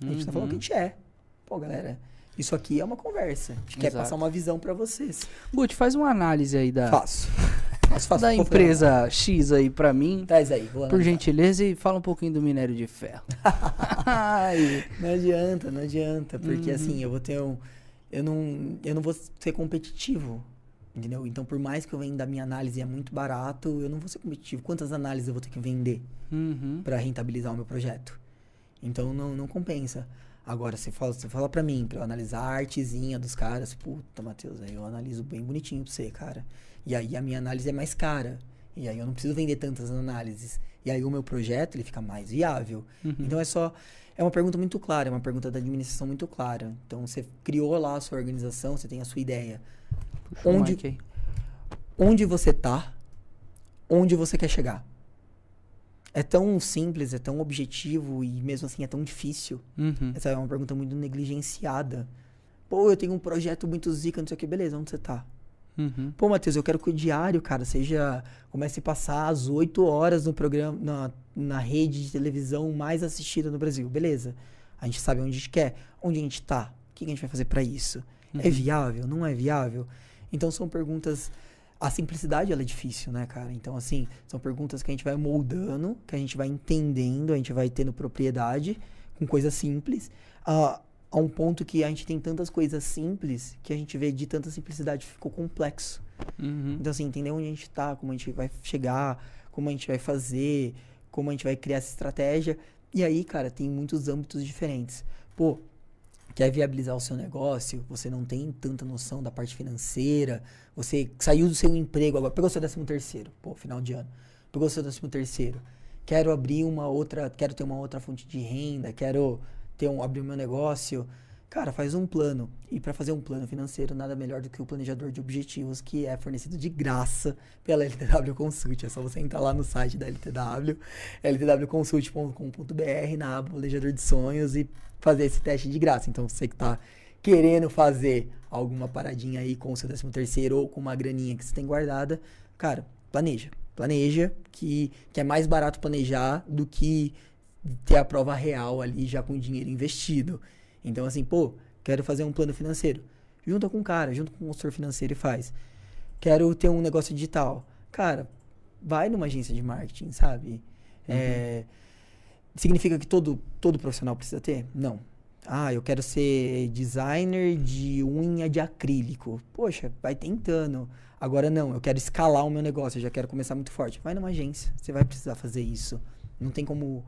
Speaker 2: A gente precisa falar o que a
Speaker 1: Uhum.
Speaker 2: gente é. Pô, galera, isso aqui é uma conversa. A gente quer
Speaker 1: Exato.
Speaker 2: passar uma visão pra vocês.
Speaker 1: Guti, faz uma análise aí da,
Speaker 2: Faço. Faço.
Speaker 1: da empresa X aí pra mim,
Speaker 2: Traz aí, vou
Speaker 1: por gentileza, e fala um pouquinho do minério de ferro. Ai,
Speaker 2: Não adianta, não adianta, porque
Speaker 1: Uhum.
Speaker 2: assim, eu vou ter um eu não eu não vou ser competitivo, entendeu? Então, por mais que eu venda a minha análise é muito barato, eu não vou ser competitivo. Quantas análises eu vou ter que vender
Speaker 1: uhum.
Speaker 2: para rentabilizar o meu projeto? Então, não, não compensa. Agora, você fala, você fala pra mim, pra eu analisar a artezinha dos caras, puta, Matheus, aí eu analiso bem bonitinho pra você, cara. E aí a minha análise é mais cara. E aí eu não preciso vender tantas análises. E aí o meu projeto, ele fica mais viável.
Speaker 1: Uhum.
Speaker 2: Então é só. É uma pergunta muito clara, é uma pergunta da administração muito clara. Então você criou lá a sua organização, você tem a sua ideia.
Speaker 1: Puxa
Speaker 2: onde-. Onde você tá, onde você quer chegar. É tão simples, é tão objetivo e mesmo assim é tão difícil.
Speaker 1: Uhum.
Speaker 2: Essa é uma pergunta muito negligenciada. Pô, eu tenho um projeto muito zica, não sei o que, beleza, onde você tá?
Speaker 1: Uhum.
Speaker 2: Pô, Matheus, eu quero que o diário, cara, seja. Comece a passar às 8 horas no programa, na, na rede de televisão mais assistida no Brasil. Beleza. A gente sabe onde a gente quer. Onde a gente tá? O que a gente vai fazer para isso? É
Speaker 1: Uhum.
Speaker 2: viável? Não é viável? Então são perguntas. A simplicidade ela é difícil, né, cara? Então, assim, são perguntas que a gente vai moldando, que a gente vai entendendo, a gente vai tendo propriedade com coisas simples. A, a um ponto que a gente tem tantas coisas simples que a gente vê de tanta simplicidade ficou complexo.
Speaker 1: Uhum.
Speaker 2: Então, assim, entender onde a gente tá, como a gente vai chegar, como a gente vai fazer, como a gente vai criar essa estratégia. E aí, cara, tem muitos âmbitos diferentes. Pô, quer viabilizar o seu negócio, você não tem tanta noção da parte financeira, você saiu do seu emprego agora, pegou seu décimo terceiro, pô, final de ano, pegou seu décimo terceiro, quero abrir uma outra, quero ter uma outra fonte de renda, quero ter um, abrir meu negócio, cara, faz um plano. E para fazer um plano financeiro, nada melhor do que o planejador de objetivos, que é fornecido de graça pela LTW Consult. É só você entrar lá no site da LTW, ltwconsult.com.br, na aba planejador de sonhos e fazer esse teste de graça. Então, você que tá querendo fazer alguma paradinha aí com o seu 13 terceiro ou com uma graninha que você tem guardada, cara, planeja. Planeja, que, que é mais barato planejar do que ter a prova real ali já com o dinheiro investido. Então, assim, pô, quero fazer um plano financeiro. Junta com um cara, junta com um consultor financeiro e faz. Quero ter um negócio digital. Cara, vai numa agência de marketing, sabe? É, significa que todo, todo profissional precisa ter? Não. Ah, eu quero ser designer de unha de acrílico. Poxa, vai tentando. Agora não, eu quero escalar o meu negócio, eu já quero começar muito forte. Vai numa agência, você vai precisar fazer isso. Não tem como.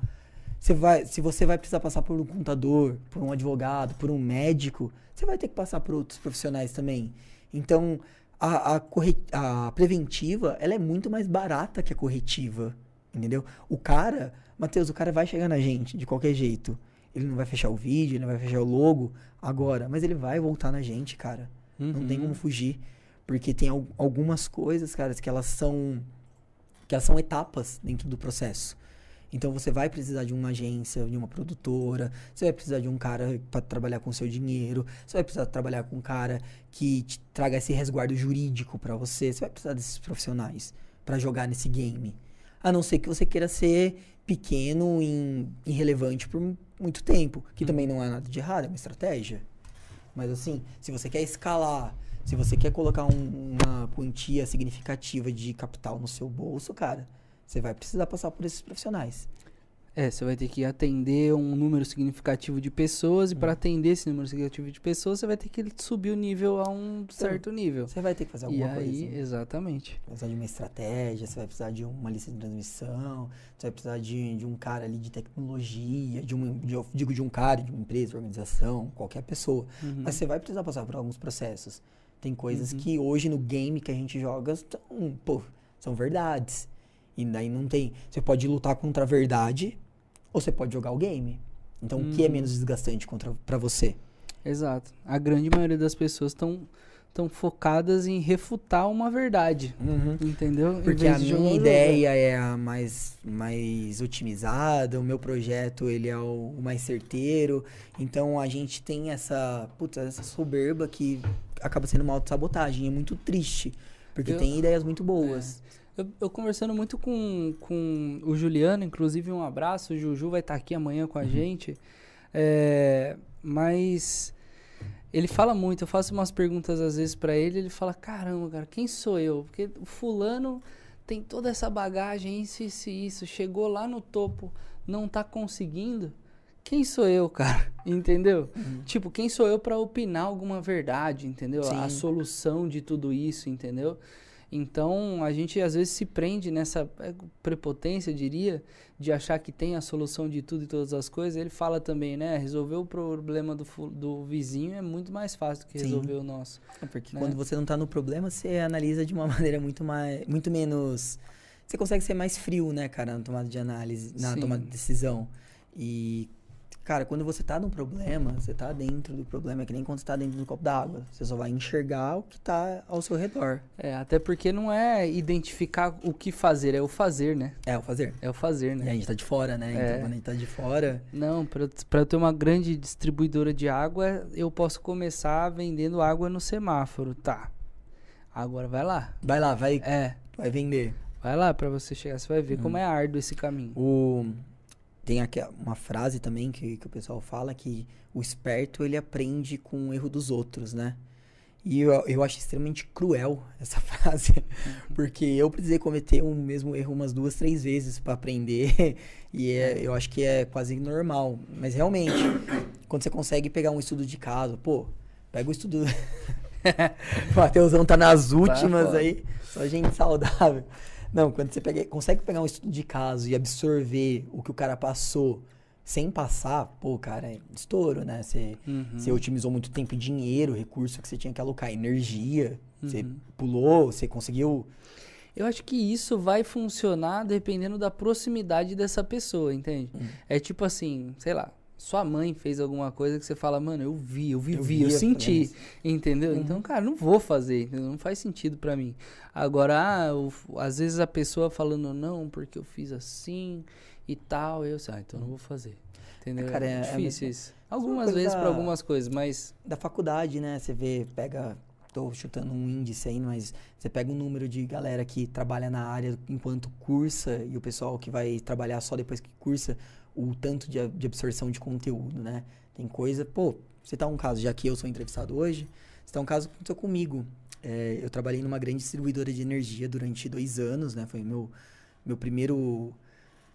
Speaker 2: Você vai, se você vai precisar passar por um contador, por um advogado, por um médico, você vai ter que passar por outros profissionais também. Então, a, a, corre, a preventiva, ela é muito mais barata que a corretiva. Entendeu? O cara, Matheus, o cara vai chegar na gente de qualquer jeito. Ele não vai fechar o vídeo, ele não vai fechar o logo agora, mas ele vai voltar na gente, cara. Não tem
Speaker 1: Uhum.
Speaker 2: como fugir. Porque tem al- algumas coisas, cara, que elas são. que elas são etapas dentro do processo. Então você vai precisar de uma agência, de uma produtora, você vai precisar de um cara para trabalhar com o seu dinheiro, você vai precisar trabalhar com um cara que te traga esse resguardo jurídico para você, você vai precisar desses profissionais para jogar nesse game. A não ser que você queira ser pequeno e irrelevante por mu- muito tempo, que também não é nada de errado, é uma estratégia. Mas assim, se você quer escalar, se você quer colocar um- uma quantia significativa de capital no seu bolso, cara, você vai precisar passar por esses profissionais.
Speaker 1: É, você vai ter que atender um número significativo de pessoas, e
Speaker 2: Hum.
Speaker 1: para atender esse número significativo de pessoas, você vai ter que subir o nível a um certo nível.
Speaker 2: Você vai ter que fazer
Speaker 1: E
Speaker 2: alguma
Speaker 1: aí,
Speaker 2: coisa. Você
Speaker 1: exatamente.
Speaker 2: vai precisar de uma estratégia, você vai precisar de uma lista de transmissão, você vai precisar de, de um cara ali de tecnologia, de um, de, eu digo de um cara, de uma empresa, organização, qualquer pessoa.
Speaker 1: Uhum.
Speaker 2: Mas você vai precisar passar por alguns processos. Tem coisas
Speaker 1: Uhum.
Speaker 2: que hoje no game que a gente joga são, pô, são verdades. E daí não tem. Você pode lutar contra a verdade ou você pode jogar o game. Então o que é
Speaker 1: Uhum.
Speaker 2: menos desgastante para você?
Speaker 1: Exato. A grande maioria das pessoas estão tão focadas em refutar uma verdade. Entendeu? Em
Speaker 2: Porque a minha ideia é a mais, mais otimizada, o meu projeto ele é o, mais certeiro. Então a gente tem essa, putz, essa soberba que acaba sendo uma autossabotagem. É muito triste. Porque
Speaker 1: Eu-
Speaker 2: tem ideias muito boas.
Speaker 1: Eu, eu conversando muito com, com o Juliano, inclusive um abraço, o Juju vai estar aqui amanhã
Speaker 2: Uhum.
Speaker 1: com a gente. É, mas ele fala muito, eu faço umas perguntas às vezes pra ele, ele fala: "Caramba, cara, quem sou eu?" Porque o fulano tem toda essa bagagem, isso, isso, e isso, chegou lá no topo, não tá conseguindo. Quem sou eu, cara? Entendeu? Tipo, quem sou eu pra opinar alguma verdade, entendeu? A
Speaker 2: Sim.
Speaker 1: solução de tudo isso, entendeu? Então, a gente às vezes se prende nessa é, prepotência, eu diria, de achar que tem a solução de tudo e todas as coisas. Ele fala também, né? Resolver o problema do, do vizinho é muito mais fácil do que
Speaker 2: Sim.
Speaker 1: resolver o nosso.
Speaker 2: É Porque
Speaker 1: né?
Speaker 2: quando você não tá no problema, você analisa de uma maneira muito mais, muito menos, você consegue ser mais frio, né, cara, na tomada de análise, na
Speaker 1: Sim.
Speaker 2: tomada de decisão. E Cara, quando você tá num problema, você tá dentro do problema, é que nem quando você tá dentro do copo d'água. Você só vai enxergar o que tá ao seu redor.
Speaker 1: É, até porque não é identificar o que fazer, é o fazer, né?
Speaker 2: É o fazer.
Speaker 1: É o fazer,
Speaker 2: E a
Speaker 1: né?
Speaker 2: gente tá de fora, né?
Speaker 1: É.
Speaker 2: Então quando a gente tá de fora.
Speaker 1: Não, pra, pra eu ter uma grande distribuidora de água, eu posso começar vendendo água no semáforo, tá? Agora vai lá.
Speaker 2: Vai lá, vai,
Speaker 1: É,
Speaker 2: vai vender.
Speaker 1: vai lá pra você chegar, você vai ver
Speaker 2: Hum.
Speaker 1: como é árduo esse caminho.
Speaker 2: O... Tem aqui uma frase também que, que o pessoal fala que o esperto ele aprende com o erro dos outros, né? E eu, eu acho extremamente cruel essa frase, porque eu precisei cometer o mesmo erro umas duas, três vezes para aprender, e é, eu acho que é quase normal. Mas realmente, quando você consegue pegar um estudo de caso, pô, pega o estudo. o Mateusão tá nas últimas
Speaker 1: foda.
Speaker 2: aí, só gente saudável. Não, quando você pega, consegue pegar um estudo de caso e absorver o que o cara passou sem passar, pô, cara, é estouro, né? Você,
Speaker 1: Uhum.
Speaker 2: você otimizou muito tempo e dinheiro, recurso que você tinha que alocar, energia. Você
Speaker 1: Uhum.
Speaker 2: pulou, você conseguiu.
Speaker 1: Eu acho que isso vai funcionar dependendo da proximidade dessa pessoa, entende?
Speaker 2: Hum.
Speaker 1: É tipo assim, sei lá, sua mãe fez alguma coisa que você fala, mano, eu vi, eu vivi,
Speaker 2: vi
Speaker 1: eu, senti, entendeu?
Speaker 2: Uhum.
Speaker 1: Então, cara, não vou fazer, entendeu? não faz sentido pra mim. Agora, ah, eu- às vezes a pessoa falando não, porque eu fiz assim e tal, eu sei, ah, então não vou fazer. Entendeu?
Speaker 2: Cara, é-
Speaker 1: é
Speaker 2: é
Speaker 1: difícil
Speaker 2: mesmo-
Speaker 1: isso. Algumas
Speaker 2: coisa
Speaker 1: vezes pra
Speaker 2: da-
Speaker 1: algumas coisas, mas
Speaker 2: Da faculdade, né? Você vê, pega. Tô chutando um índice aí, mas você pega um número de galera que trabalha na área enquanto cursa e o pessoal que vai trabalhar só depois que cursa, o tanto de, de absorção de conteúdo, né? Tem coisa. Pô, você tá um caso, já que eu sou entrevistado hoje, você tá um caso que aconteceu comigo. É, eu trabalhei numa grande distribuidora de energia durante dois anos, né? Foi meu, meu primeiro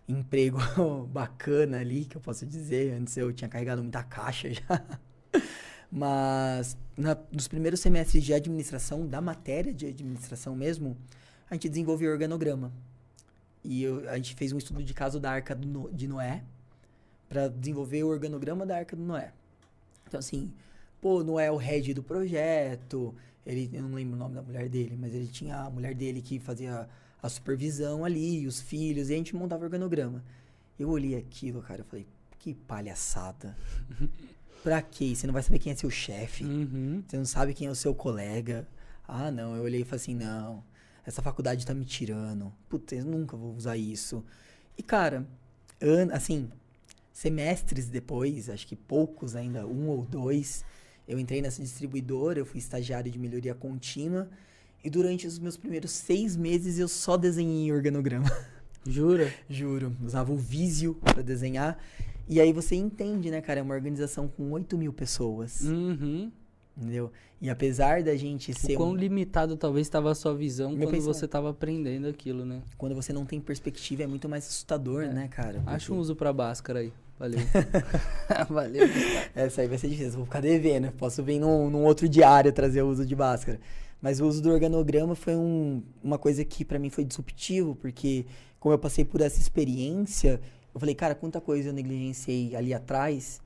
Speaker 2: emprego bacana ali, que eu posso dizer. Antes eu tinha carregado muita caixa já. Mas na- nos primeiros semestres de administração, da matéria de administração mesmo, a gente desenvolveu organograma. E eu- a gente fez um estudo de caso da Arca do de Noé para desenvolver o organograma da Arca do Noé. Então, assim, pô, Noé é o head do projeto. Ele, eu não lembro o nome da mulher dele, mas ele tinha a mulher dele que fazia a supervisão ali, os filhos, e a gente montava o organograma. Eu olhei aquilo, cara, eu falei, que palhaçada. pra quê? Você não vai saber quem é seu chefe.
Speaker 1: Uhum.
Speaker 2: Você não sabe quem é o seu colega. Ah, não. Eu olhei e falei assim: não, essa faculdade tá me tirando. Putz, eu nunca vou usar isso. E, cara, an assim, semestres depois, acho que poucos ainda, um ou dois, eu entrei nessa distribuidora, eu fui estagiário de melhoria contínua. E durante os meus primeiros seis meses eu só desenhei organograma.
Speaker 1: Jura?
Speaker 2: Juro. Usava o Visio pra desenhar. E aí você entende, né, cara? É uma organização com 8 mil pessoas.
Speaker 1: Uhum.
Speaker 2: Entendeu? E apesar da gente
Speaker 1: O
Speaker 2: ser.
Speaker 1: quão
Speaker 2: um-
Speaker 1: limitado talvez estava a sua visão
Speaker 2: Meu
Speaker 1: quando
Speaker 2: pensamento.
Speaker 1: você estava aprendendo aquilo, né?
Speaker 2: Quando você não tem perspectiva, é muito mais assustador,
Speaker 1: É.
Speaker 2: né, cara?
Speaker 1: Acha um
Speaker 2: Porque
Speaker 1: uso pra Bhaskara aí. Valeu. Valeu.
Speaker 2: Essa aí vai ser difícil, vou ficar devendo. Posso vir num, num outro diário trazer o uso de máscara. Mas o uso do organograma foi um- uma coisa que pra mim foi disruptivo, porque como eu passei por essa experiência, eu falei, cara, quanta coisa eu negligenciei ali atrás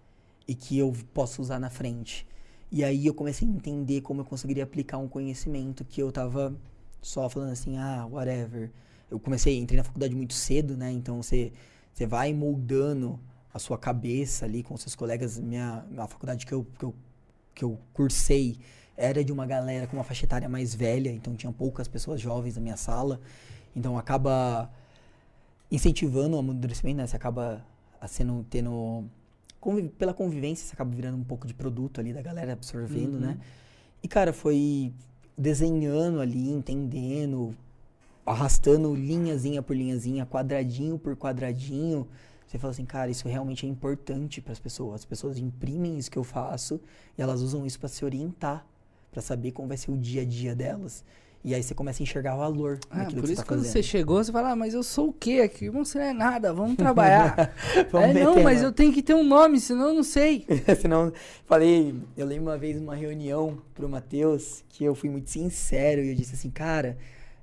Speaker 2: e que eu posso usar na frente. E aí eu comecei a entender como eu conseguiria aplicar um conhecimento que eu tava só falando assim, ah, whatever. Eu comecei, entrei na faculdade muito cedo, né? Então você, você vai moldando a sua cabeça ali com seus colegas. Minha, a faculdade que eu, que, eu, que eu cursei era de uma galera com uma faixa etária mais velha, então tinha poucas pessoas jovens na minha sala. Então acaba incentivando o amadurecimento, né? Você acaba ah, sendo, tendo... convi- pela convivência, você acaba virando um pouco de produto ali da galera, absorvendo,
Speaker 1: Uhum.
Speaker 2: né? E, cara, foi desenhando ali, entendendo, arrastando linhazinha por linhazinha, quadradinho por quadradinho. Você fala assim, cara, isso realmente é importante para as pessoas. As pessoas imprimem isso que eu faço e elas usam isso para se orientar, para saber como vai ser o dia a dia delas. E aí você começa a enxergar valor
Speaker 1: Ah,
Speaker 2: naquilo
Speaker 1: por
Speaker 2: que
Speaker 1: isso
Speaker 2: você tá
Speaker 1: quando
Speaker 2: fazendo.
Speaker 1: você chegou, você fala, ah, mas eu sou o quê aqui? Você não é nada, vamos trabalhar.
Speaker 2: Vamos
Speaker 1: é, não,
Speaker 2: meter,
Speaker 1: mas
Speaker 2: né?
Speaker 1: eu tenho que ter um nome, senão eu não sei.
Speaker 2: Senão, falei, eu lembro uma vez numa reunião pro Matheus que eu fui muito sincero e eu disse assim, cara,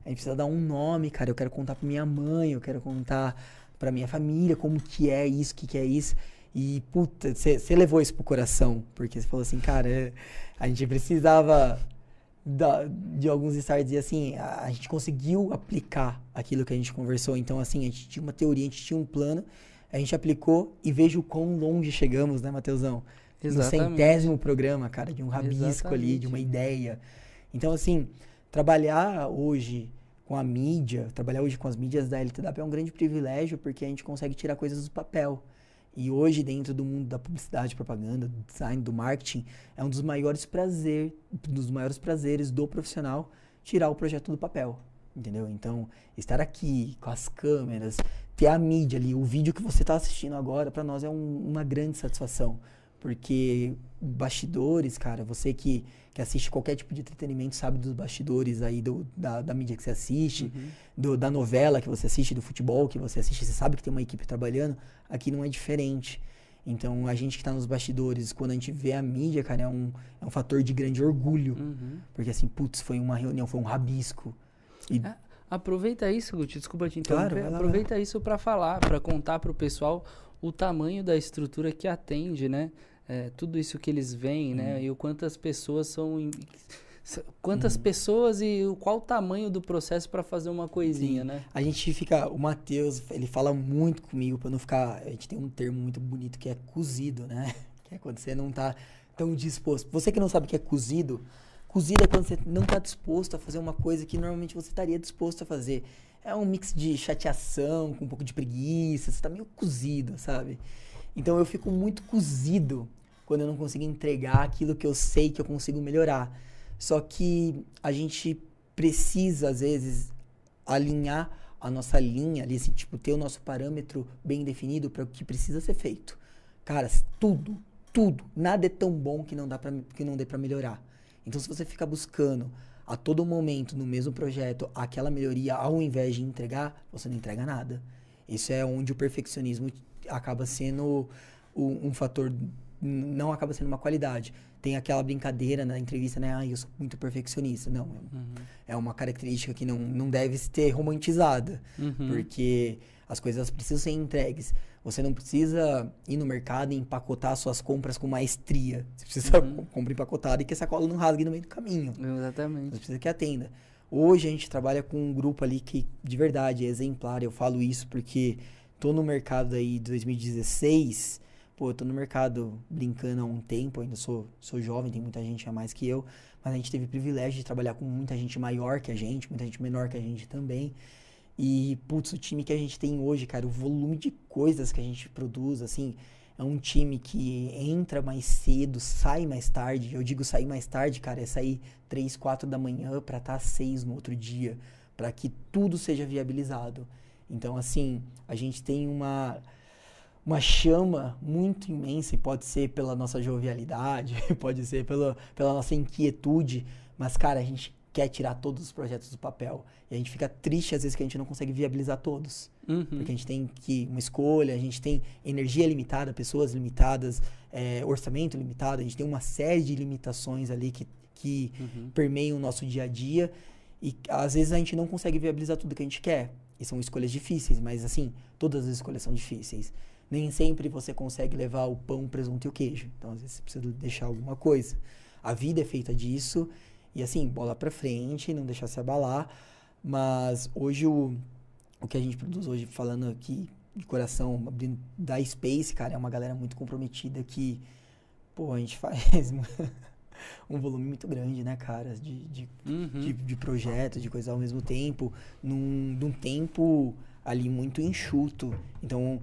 Speaker 2: a gente precisa dar um nome, cara. Eu quero contar pra minha mãe, eu quero contar pra minha família como que é isso, o que, que é isso. E, puta, você levou isso pro coração, porque você falou assim, cara, a gente precisava da- de alguns insights e assim, a, a gente conseguiu aplicar aquilo que a gente conversou. Então, assim, a gente tinha uma teoria, a gente tinha um plano, A gente aplicou e veja o quão longe chegamos, né, Mateusão?
Speaker 1: Exatamente.
Speaker 2: No centésimo programa, cara, de um rabisco
Speaker 1: Exatamente.
Speaker 2: ali, de uma ideia. Então, assim, trabalhar hoje com a mídia, trabalhar hoje com as mídias da LTW é um grande privilégio porque a gente consegue tirar coisas do papel. E hoje, dentro do mundo da publicidade, propaganda, do design, do marketing, é um dos maiores prazer, dos maiores prazeres do profissional tirar o projeto do papel. Entendeu? Então, estar aqui com as câmeras, ter a mídia ali, o vídeo que você está assistindo agora, para nós é um- uma grande satisfação. Porque bastidores, cara, você que, que assiste qualquer tipo de entretenimento sabe dos bastidores aí do, da, da mídia que você assiste,
Speaker 1: Uhum.
Speaker 2: do- da novela que você assiste, do futebol que você assiste, você sabe que tem uma equipe trabalhando, aqui não é diferente. Então, a gente que tá nos bastidores, quando a gente vê a mídia, cara, é um, é um fator de grande orgulho.
Speaker 1: Uhum.
Speaker 2: Porque assim, putz, foi uma reunião, foi um rabisco. E
Speaker 1: É, Aproveita isso, Guti, desculpa te interromper.
Speaker 2: Claro, lá,
Speaker 1: Aproveita isso para falar, para contar para o pessoal o tamanho da estrutura que atende, né? É, tudo isso que eles veem, né?
Speaker 2: Uhum.
Speaker 1: E o quantas pessoas são. em- Quantas pessoas e qual o tamanho do processo para fazer uma coisinha,
Speaker 2: Sim.
Speaker 1: né?
Speaker 2: a gente fica, o Matheus, ele fala muito comigo pra não ficar, a gente tem um termo muito bonito que é cozido, né? Que é quando você não tá tão disposto. Você que não sabe o que é cozido, cozido é quando você não tá disposto a fazer uma coisa que normalmente você estaria disposto a fazer. É um mix de chateação com um pouco de preguiça, você tá meio cozido, sabe? Então eu fico muito cozido quando eu não consigo entregar aquilo que eu sei que eu consigo melhorar. Só que a gente precisa, às vezes, alinhar a nossa linha ali, assim, tipo, ter o nosso parâmetro bem definido para o que precisa ser feito. Cara, tudo, tudo, nada é tão bom que não dá para que não dê para melhorar. Então, se você ficar buscando a todo momento no mesmo projeto aquela melhoria ao invés de entregar, você não entrega nada. Isso é onde o perfeccionismo acaba sendo o- um fator não acaba sendo uma qualidade. Tem aquela brincadeira na entrevista, né? Ah, eu sou muito perfeccionista. Não,
Speaker 1: Uhum.
Speaker 2: é uma característica que não, não deve ser romantizada,
Speaker 1: Uhum.
Speaker 2: porque as coisas precisam ser entregues. Você não precisa ir no mercado e empacotar suas compras com maestria. Você precisa
Speaker 1: Uhum.
Speaker 2: comprar empacotada e que a sacola não rasgue no meio do caminho. Você
Speaker 1: Exatamente.
Speaker 2: precisa que atenda. Hoje a gente trabalha com um grupo ali que, de verdade, é exemplar. Eu falo isso porque tô no mercado aí de 2016. Pô, eu tô no mercado brincando há um tempo, ainda sou, sou jovem, tem muita gente a mais que eu. Mas a gente teve o privilégio de trabalhar com muita gente maior que a gente, muita gente menor que a gente também. E, putz, o time que a gente tem hoje, cara, o volume de coisas que a gente produz, assim, é um time que entra mais cedo, sai mais tarde. Eu digo sair mais tarde, cara, é sair 3, 4 da manhã pra estar às 6 no outro dia, pra que tudo seja viabilizado. Então, assim, a gente tem uma uma chama muito imensa e pode ser pela nossa jovialidade, pode ser pela, pela nossa inquietude, mas cara, a gente quer tirar todos os projetos do papel e a gente fica triste às vezes que a gente não consegue viabilizar todos.
Speaker 1: Uhum.
Speaker 2: Porque a gente tem que uma escolha, a gente tem energia limitada, pessoas limitadas, é, orçamento limitado, a gente tem uma série de limitações ali que, que
Speaker 1: Uhum.
Speaker 2: permeiam o nosso dia a dia e às vezes a gente não consegue viabilizar tudo que a gente quer. E são escolhas difíceis, mas assim, todas as escolhas são difíceis. Nem sempre você consegue levar o pão, o presunto e o queijo. Então às vezes você precisa deixar alguma coisa. A vida é feita disso e assim, bola pra frente, não deixar se abalar. Mas hoje o, o que a gente produz hoje, falando aqui de coração, abrindo da Space, cara, é uma galera muito comprometida que, pô, a gente faz um volume muito grande, né, cara, de, de,
Speaker 1: Uhum.
Speaker 2: de, de projetos, de coisas ao mesmo tempo, num, num tempo ali muito enxuto. Então,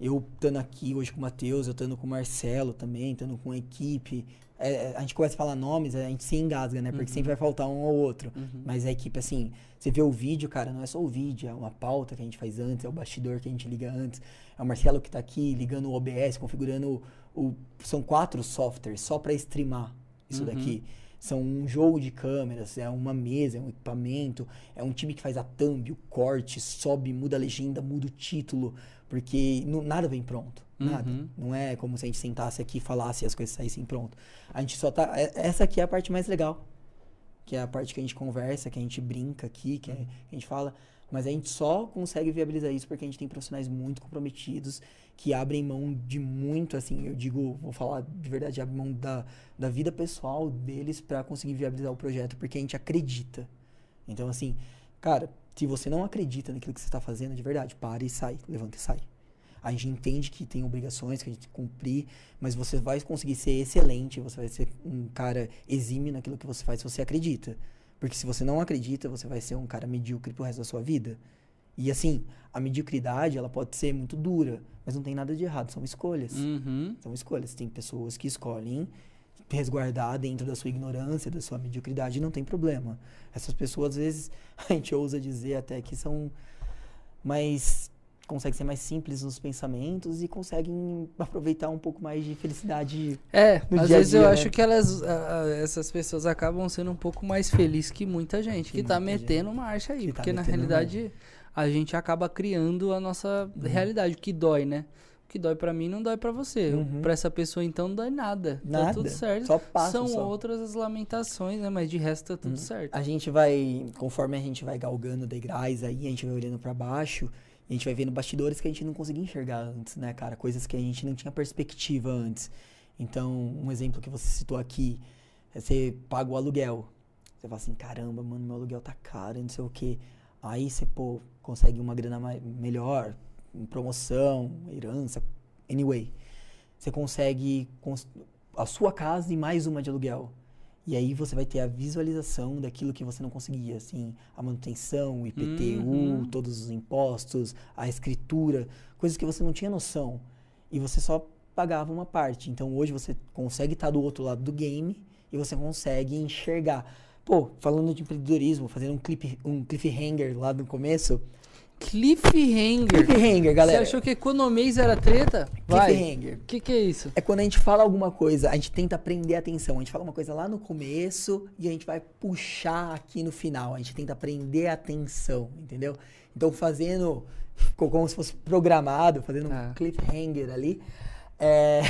Speaker 2: eu estando aqui hoje com o Matheus, eu estando com o Marcelo também, estando com a equipe, é, é, a gente começa a falar nomes, a gente se engasga, né? Porque
Speaker 1: Uhum.
Speaker 2: sempre vai faltar um ou outro.
Speaker 1: Uhum.
Speaker 2: Mas a equipe, assim, você vê o vídeo, cara, não é só o vídeo, é uma pauta que a gente faz antes, é o bastidor que a gente liga antes, é o Marcelo que tá aqui ligando o OBS, configurando o. o- são quatro softwares só para streamar isso
Speaker 1: Uhum.
Speaker 2: daqui. São um jogo de câmeras, é uma mesa, é um equipamento, é um time que faz a thumb, o corte, sobe, muda a legenda, muda o título, porque não- nada vem pronto. Nada.
Speaker 1: Uhum.
Speaker 2: Não é como se a gente sentasse aqui e falasse e as coisas saíssem pronto. A gente só tá. é- Essa aqui é a parte mais legal. Que é a parte que a gente conversa, que a gente brinca aqui, que, é- que a gente fala. Mas a gente só consegue viabilizar isso porque a gente tem profissionais muito comprometidos que abrem mão de muito, assim, eu digo, vou falar de verdade, abrem mão da, da vida pessoal deles para conseguir viabilizar o projeto, porque a gente acredita. Então, assim, cara, se você não acredita naquilo que você está fazendo de verdade, para e sai, levanta e sai. A gente entende que tem obrigações que a gente cumprir, mas você vai conseguir ser excelente, você vai ser um cara exímio naquilo que você faz se você acredita. Porque se você não acredita, você vai ser um cara medíocre pro resto da sua vida. E assim, a mediocridade, ela pode ser muito dura, mas não tem nada de errado, são escolhas.
Speaker 1: Uhum.
Speaker 2: São escolhas. Tem pessoas que escolhem resguardar dentro da sua ignorância, da sua mediocridade, não tem problema. Essas pessoas, às vezes, a gente ousa dizer até que são mais. Conseguem ser mais simples nos pensamentos e conseguem aproveitar um pouco mais de felicidade.
Speaker 1: É,
Speaker 2: No
Speaker 1: às
Speaker 2: dia
Speaker 1: vezes eu
Speaker 2: dia, né?
Speaker 1: acho que elas, a- essas pessoas acabam sendo um pouco mais felizes que muita gente que,
Speaker 2: Que
Speaker 1: tá
Speaker 2: muita
Speaker 1: metendo marcha aí.
Speaker 2: Que tá
Speaker 1: porque na
Speaker 2: metendo
Speaker 1: realidade a gente acaba criando a nossa
Speaker 2: Uhum.
Speaker 1: realidade, o que dói, né? O que dói pra mim não dói pra você.
Speaker 2: Uhum.
Speaker 1: Pra essa pessoa então não dói nada.
Speaker 2: Nada.
Speaker 1: Tá tudo certo.
Speaker 2: Só passa.
Speaker 1: São
Speaker 2: só.
Speaker 1: outras as lamentações, né? Mas de resto tá tudo
Speaker 2: Uhum.
Speaker 1: certo.
Speaker 2: A gente vai, conforme a gente vai galgando degraus aí, a gente vai olhando pra baixo, a gente vai vendo bastidores que a gente não conseguia enxergar antes, né, cara? Coisas que a gente não tinha perspectiva antes. Então, um exemplo que você citou aqui, é você paga o aluguel. Você fala assim, caramba, mano, meu aluguel tá caro, não sei o quê. Aí você, pô, consegue uma grana melhor, promoção, herança, anyway. Você consegue cons- a sua casa e mais uma de aluguel. E aí você vai ter a visualização daquilo que você não conseguia, assim, a manutenção, o IPTU,
Speaker 1: Uhum.
Speaker 2: todos os impostos, a escritura, coisas que você não tinha noção. E você só pagava uma parte. Então hoje você consegue estar do outro lado do game e você consegue enxergar. Pô, falando de empreendedorismo, fazendo um, clip, um cliffhanger lá no começo.
Speaker 1: Cliffhanger.
Speaker 2: Cliffhanger, galera.
Speaker 1: Você achou que economês era treta? Vai.
Speaker 2: Cliffhanger.
Speaker 1: O que, que é isso?
Speaker 2: É quando a gente fala alguma coisa, a gente tenta prender a atenção. A gente fala uma coisa lá no começo e a gente vai puxar aqui no final. A gente tenta prender a atenção, entendeu? Então, fazendo como se fosse programado, fazendo
Speaker 1: Tá.
Speaker 2: um cliffhanger ali. É...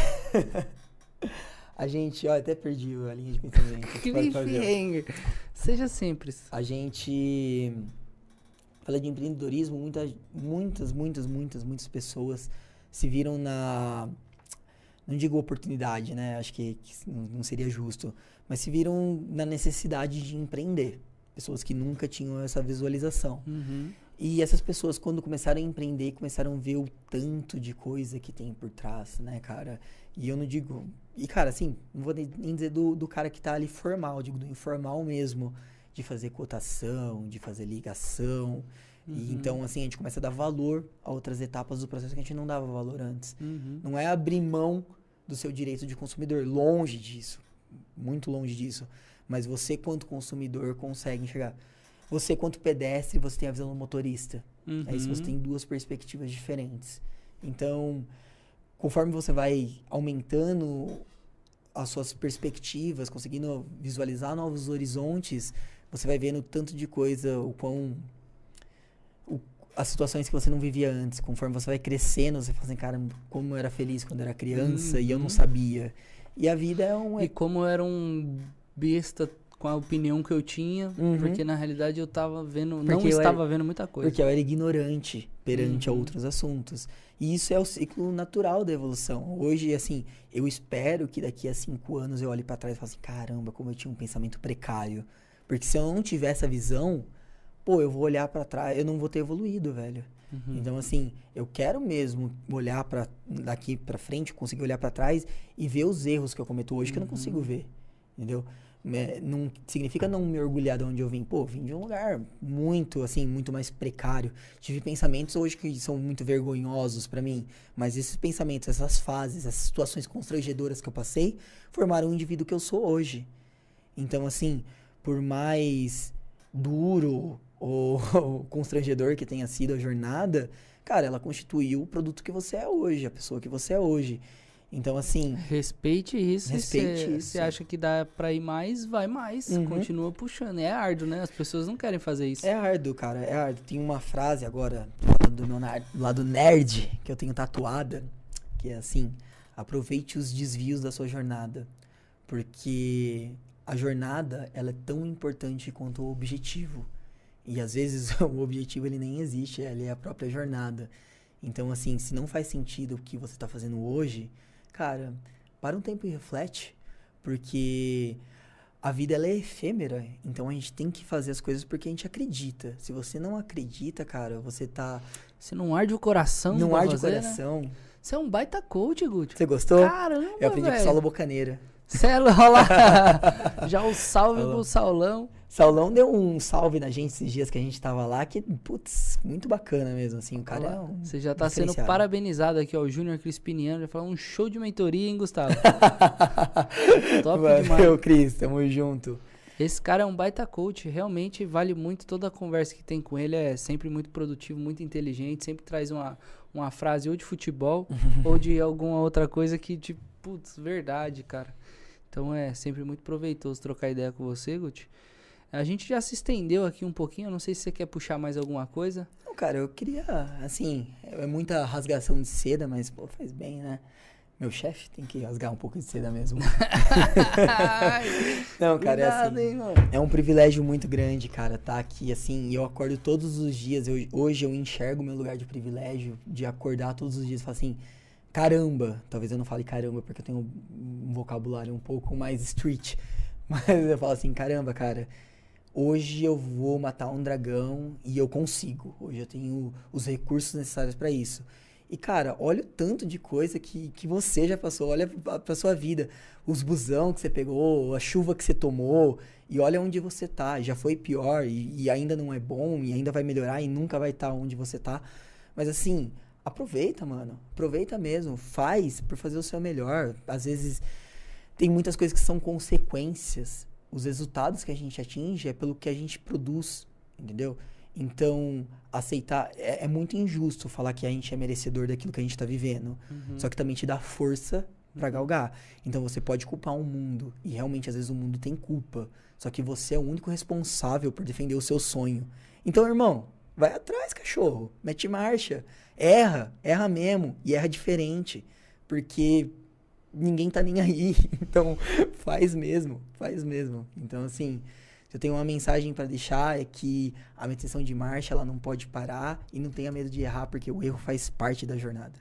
Speaker 2: a gente, ó, até perdi a linha de pensamento.
Speaker 1: Cliffhanger. Seja simples.
Speaker 2: A gente fala de empreendedorismo, muitas, muitas, muitas, muitas, muitas pessoas se viram na. Não digo oportunidade, né? Acho que, que não seria justo. Mas se viram na necessidade de empreender. Pessoas que nunca tinham essa visualização.
Speaker 1: Uhum.
Speaker 2: E essas pessoas, quando começaram a empreender, começaram a ver o tanto de coisa que tem por trás, né, cara? E eu não digo. E, cara, assim, não vou nem dizer do, do cara que tá ali formal, digo do informal mesmo, de fazer cotação, de fazer ligação.
Speaker 1: Uhum.
Speaker 2: E então, assim, a gente começa a dar valor a outras etapas do processo que a gente não dava valor antes.
Speaker 1: Uhum.
Speaker 2: Não é abrir mão do seu direito de consumidor, longe disso. Muito longe disso. Mas você, quanto consumidor, consegue enxergar. Você, quanto pedestre, você tem a visão do motorista.
Speaker 1: Uhum.
Speaker 2: Aí você tem duas perspectivas diferentes. Então, conforme você vai aumentando as suas perspectivas, conseguindo visualizar novos horizontes, você vai vendo tanto de coisa, o quão. o- as situações que você não vivia antes. Conforme você vai crescendo, você fala assim, cara, como eu era feliz quando eu era criança e eu não
Speaker 1: Uhum.
Speaker 2: sabia. E a vida é um.
Speaker 1: E como eu era um besta com a opinião que eu tinha,
Speaker 2: Uhum.
Speaker 1: porque na realidade eu tava vendo, não
Speaker 2: Porque eu
Speaker 1: estava vendo muita coisa.
Speaker 2: Porque eu era ignorante perante a
Speaker 1: Uhum.
Speaker 2: outros assuntos. E isso é o ciclo natural da evolução. Hoje, assim, eu espero que daqui a cinco anos eu olhe pra trás e fale assim, caramba, como eu tinha um pensamento precário. Porque se eu não tiver essa visão, pô, eu vou olhar pra trás, eu não vou ter evoluído, velho.
Speaker 1: Uhum.
Speaker 2: Então, assim, eu quero mesmo olhar para daqui pra frente, conseguir olhar pra trás e ver os erros que eu cometo hoje que eu não consigo
Speaker 1: Uhum.
Speaker 2: ver. Entendeu? É, não significa não me orgulhar de onde eu vim. Pô, vim de um lugar muito, assim, muito mais precário. Tive pensamentos hoje que são muito vergonhosos pra mim, mas esses pensamentos, essas fases, essas situações constrangedoras que eu passei, formaram o indivíduo que eu sou hoje. Então, assim, por mais duro ou, ou constrangedor que tenha sido a jornada, cara, ela constituiu o produto que você é hoje, a pessoa que você é hoje. Então, assim,
Speaker 1: Respeite isso.
Speaker 2: Respeite
Speaker 1: Se
Speaker 2: isso.
Speaker 1: você acha que dá pra ir mais, vai mais.
Speaker 2: Uhum.
Speaker 1: Continua puxando. É árduo, né? As pessoas não querem fazer isso.
Speaker 2: É árduo, cara, é árduo. Tem uma frase agora do meu do lado nerd que eu tenho tatuada, que é assim: aproveite os desvios da sua jornada, porque a jornada ela é tão importante quanto o objetivo. E às vezes o objetivo ele nem existe, ele é a própria jornada. Então assim, se não faz sentido o que você está fazendo hoje, cara, para um tempo e reflete, porque a vida ela é efêmera, então a gente tem que fazer as coisas porque a gente acredita. Se você não acredita, cara, você tá.
Speaker 1: Você não arde o coração,
Speaker 2: não arde o
Speaker 1: fazer, né?
Speaker 2: coração.
Speaker 1: Você é um baita coach, Guti.
Speaker 2: Você gostou?
Speaker 1: Caramba,
Speaker 2: Eu aprendi com o
Speaker 1: velho.
Speaker 2: Saulo Bocaneira.
Speaker 1: Cê é olha lá. Já o salve
Speaker 2: Alô.
Speaker 1: pro Saulão.
Speaker 2: Saulão deu um salve na gente esses dias que a gente tava lá, que, putz, muito bacana mesmo, assim. O cara é um
Speaker 1: Você já tá sendo parabenizado aqui, ó. O Júnior Crispiniano já falou um show de mentoria, hein, Gustavo? Top
Speaker 2: Valeu,
Speaker 1: demais.
Speaker 2: Cris, tamo junto.
Speaker 1: Esse cara é um baita coach, realmente vale muito toda a conversa que tem com ele, é sempre muito produtivo, muito inteligente, sempre traz uma, uma frase ou de futebol ou de alguma outra coisa que, tipo, putz, verdade, cara. Então é sempre muito proveitoso trocar ideia com você, Guti. A gente já se estendeu aqui um pouquinho, eu não sei se você quer puxar mais alguma coisa.
Speaker 2: Não, cara, eu queria, assim, é muita rasgação de seda, mas, pô, faz bem, né? Meu chefe tem que rasgar um pouco de seda mesmo. Não, cara, é
Speaker 1: Cuidado,
Speaker 2: assim.
Speaker 1: hein.
Speaker 2: É um privilégio muito grande, cara, tá aqui, assim, eu acordo todos os dias, eu- hoje eu enxergo o meu lugar de privilégio, de acordar todos os dias e falar assim, caramba, talvez eu não fale caramba, porque eu tenho um vocabulário um pouco mais street, mas eu falo assim, caramba, cara, hoje eu vou matar um dragão e eu consigo, hoje eu tenho os recursos necessários pra isso. E, cara, olha o tanto de coisa que, que você já passou, olha pra, sua vida. Os busão que você pegou, a chuva que você tomou, e olha onde você tá. Já foi pior, e, e ainda não é bom, e ainda vai melhorar, e nunca vai estar onde você tá. Mas assim, aproveita, mano. Aproveita mesmo. Faz por fazer o seu melhor. Às vezes tem muitas coisas que são consequências. Os resultados que a gente atinge é pelo que a gente produz, entendeu? Então, aceitar. É, é muito injusto falar que a gente é merecedor daquilo que a gente tá vivendo.
Speaker 1: Uhum.
Speaker 2: Só que também te dá força pra galgar. Então você pode culpar o mundo. E realmente, às vezes, o mundo tem culpa. Só que você é o único responsável por defender o seu sonho. Então, irmão, vai atrás, cachorro. Mete marcha. Erra. Erra mesmo. E erra diferente. Porque ninguém tá nem aí. Então, faz mesmo. Faz mesmo. Então, assim. Se eu tenho uma mensagem pra deixar é que a manutenção de marcha ela não pode parar e não tenha medo de errar porque o erro faz parte da jornada.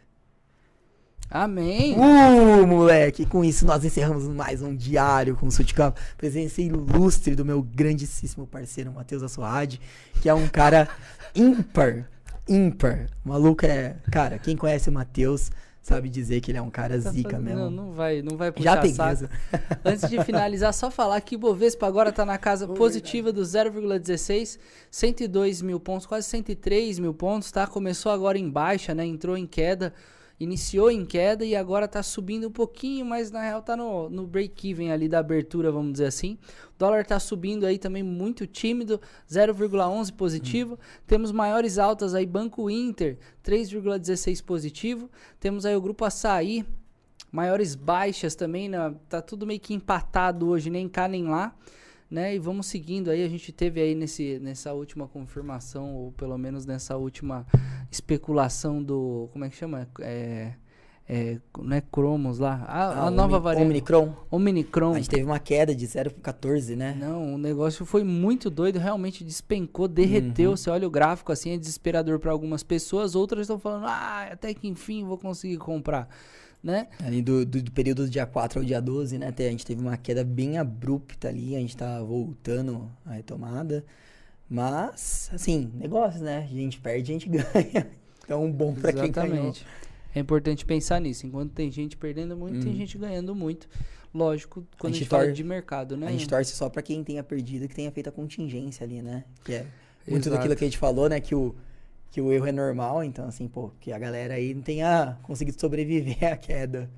Speaker 1: Amém.
Speaker 2: Uh, moleque, com isso nós encerramos mais um diário com o Suticamp. Presença ilustre do meu grandíssimo parceiro Matheus Assoad, que é um cara ímpar, ímpar. O maluco é, cara, quem conhece o Matheus sabe dizer que ele é um cara
Speaker 1: Tá
Speaker 2: zica
Speaker 1: fazendo-
Speaker 2: mesmo.
Speaker 1: Não, não vai, não vai
Speaker 2: Já
Speaker 1: puxar
Speaker 2: peguei
Speaker 1: saco. Antes de finalizar, só falar que Bovespa agora tá na casa positiva do 0,16, 102 mil pontos, quase 103 mil pontos, tá? Começou agora em baixa, né? Entrou em queda, iniciou em queda e agora tá subindo um pouquinho, mas na real tá no, no break-even ali da abertura, vamos dizer assim. O dólar tá subindo aí também muito tímido, 0,11 positivo. Temos maiores altas aí, Banco Inter, 3,16 positivo. Temos aí o Grupo Açaí, maiores baixas também, né? tá tudo meio que empatado hoje, nem cá nem lá, né? E vamos seguindo aí, a gente teve aí nesse, nessa última confirmação, ou pelo menos nessa última especulação do, como é que chama? É, é, não é Cromos lá? A, a
Speaker 2: Ah,
Speaker 1: nova
Speaker 2: Omni-
Speaker 1: variante.
Speaker 2: Omnicron.
Speaker 1: Omnicron.
Speaker 2: A gente teve uma queda de 0,14, né?
Speaker 1: Não, o negócio foi muito doido, realmente despencou, derreteu.
Speaker 2: Uhum.
Speaker 1: Você olha o gráfico assim, é desesperador para algumas pessoas, outras estão falando, ah, até que enfim vou conseguir comprar, né?
Speaker 2: Ali do, do, do período do dia 4 ao dia 12, né? até A gente teve uma queda bem abrupta ali, a gente tá voltando à retomada. Mas, assim, negócios, né? A gente perde, a gente ganha. Então, bom pra quem ganhou.
Speaker 1: É importante pensar nisso. Enquanto tem gente perdendo muito, tem
Speaker 2: Hum.
Speaker 1: gente ganhando muito. Lógico, quando a gente,
Speaker 2: gente
Speaker 1: fala de mercado, né?
Speaker 2: A gente torce só pra quem tenha perdido, que tenha feito a contingência ali, né? Que é muito
Speaker 1: Exato.
Speaker 2: daquilo que a gente falou, né? Que o, que o erro é normal, então, assim, pô, que a galera aí não tenha conseguido sobreviver à queda.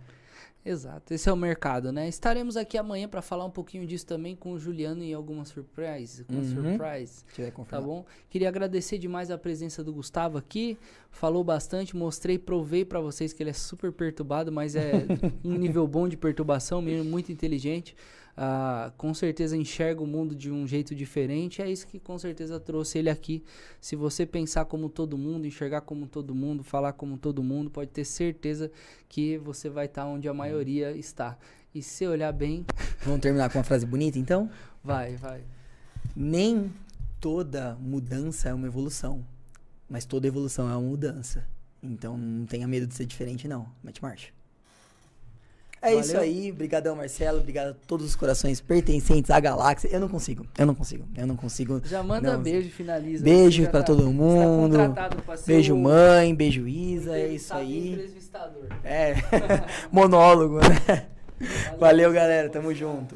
Speaker 1: Exato, esse é o mercado, né? Estaremos aqui amanhã para falar um pouquinho disso também com o Juliano e algumas surprises. Algumas
Speaker 2: Uhum.
Speaker 1: surprises.
Speaker 2: Se tiver
Speaker 1: Tá bom? Queria agradecer demais a presença do Gustavo aqui. Falou bastante, mostrei, provei pra vocês que ele é super perturbado, mas é um nível bom de perturbação, menino muito inteligente. Ah, com certeza enxerga o mundo de um jeito diferente. É isso que com certeza trouxe ele aqui. Se você pensar como todo mundo, enxergar como todo mundo, falar como todo mundo, pode ter certeza que você vai estar onde a maioria está. E se olhar bem,
Speaker 2: Vamos terminar com uma frase bonita, então?
Speaker 1: vai, vai.
Speaker 2: Nem toda mudança é uma evolução, mas toda evolução é uma mudança. Então não tenha medo de ser diferente, não. Mete marcha. É
Speaker 1: Valeu?
Speaker 2: isso aí. Obrigadão, Marcelo. Obrigado a todos os corações pertencentes à galáxia. Eu não consigo. Eu não consigo. Eu não consigo.
Speaker 1: Já manda
Speaker 2: Não,
Speaker 1: beijo e finaliza.
Speaker 2: Beijo pra
Speaker 1: tá-
Speaker 2: todo
Speaker 1: tá
Speaker 2: mundo. Beijo,
Speaker 1: o
Speaker 2: mãe. Beijo, Isa. É isso aí. É. Monólogo, né? Valeu, galera. Tamo junto.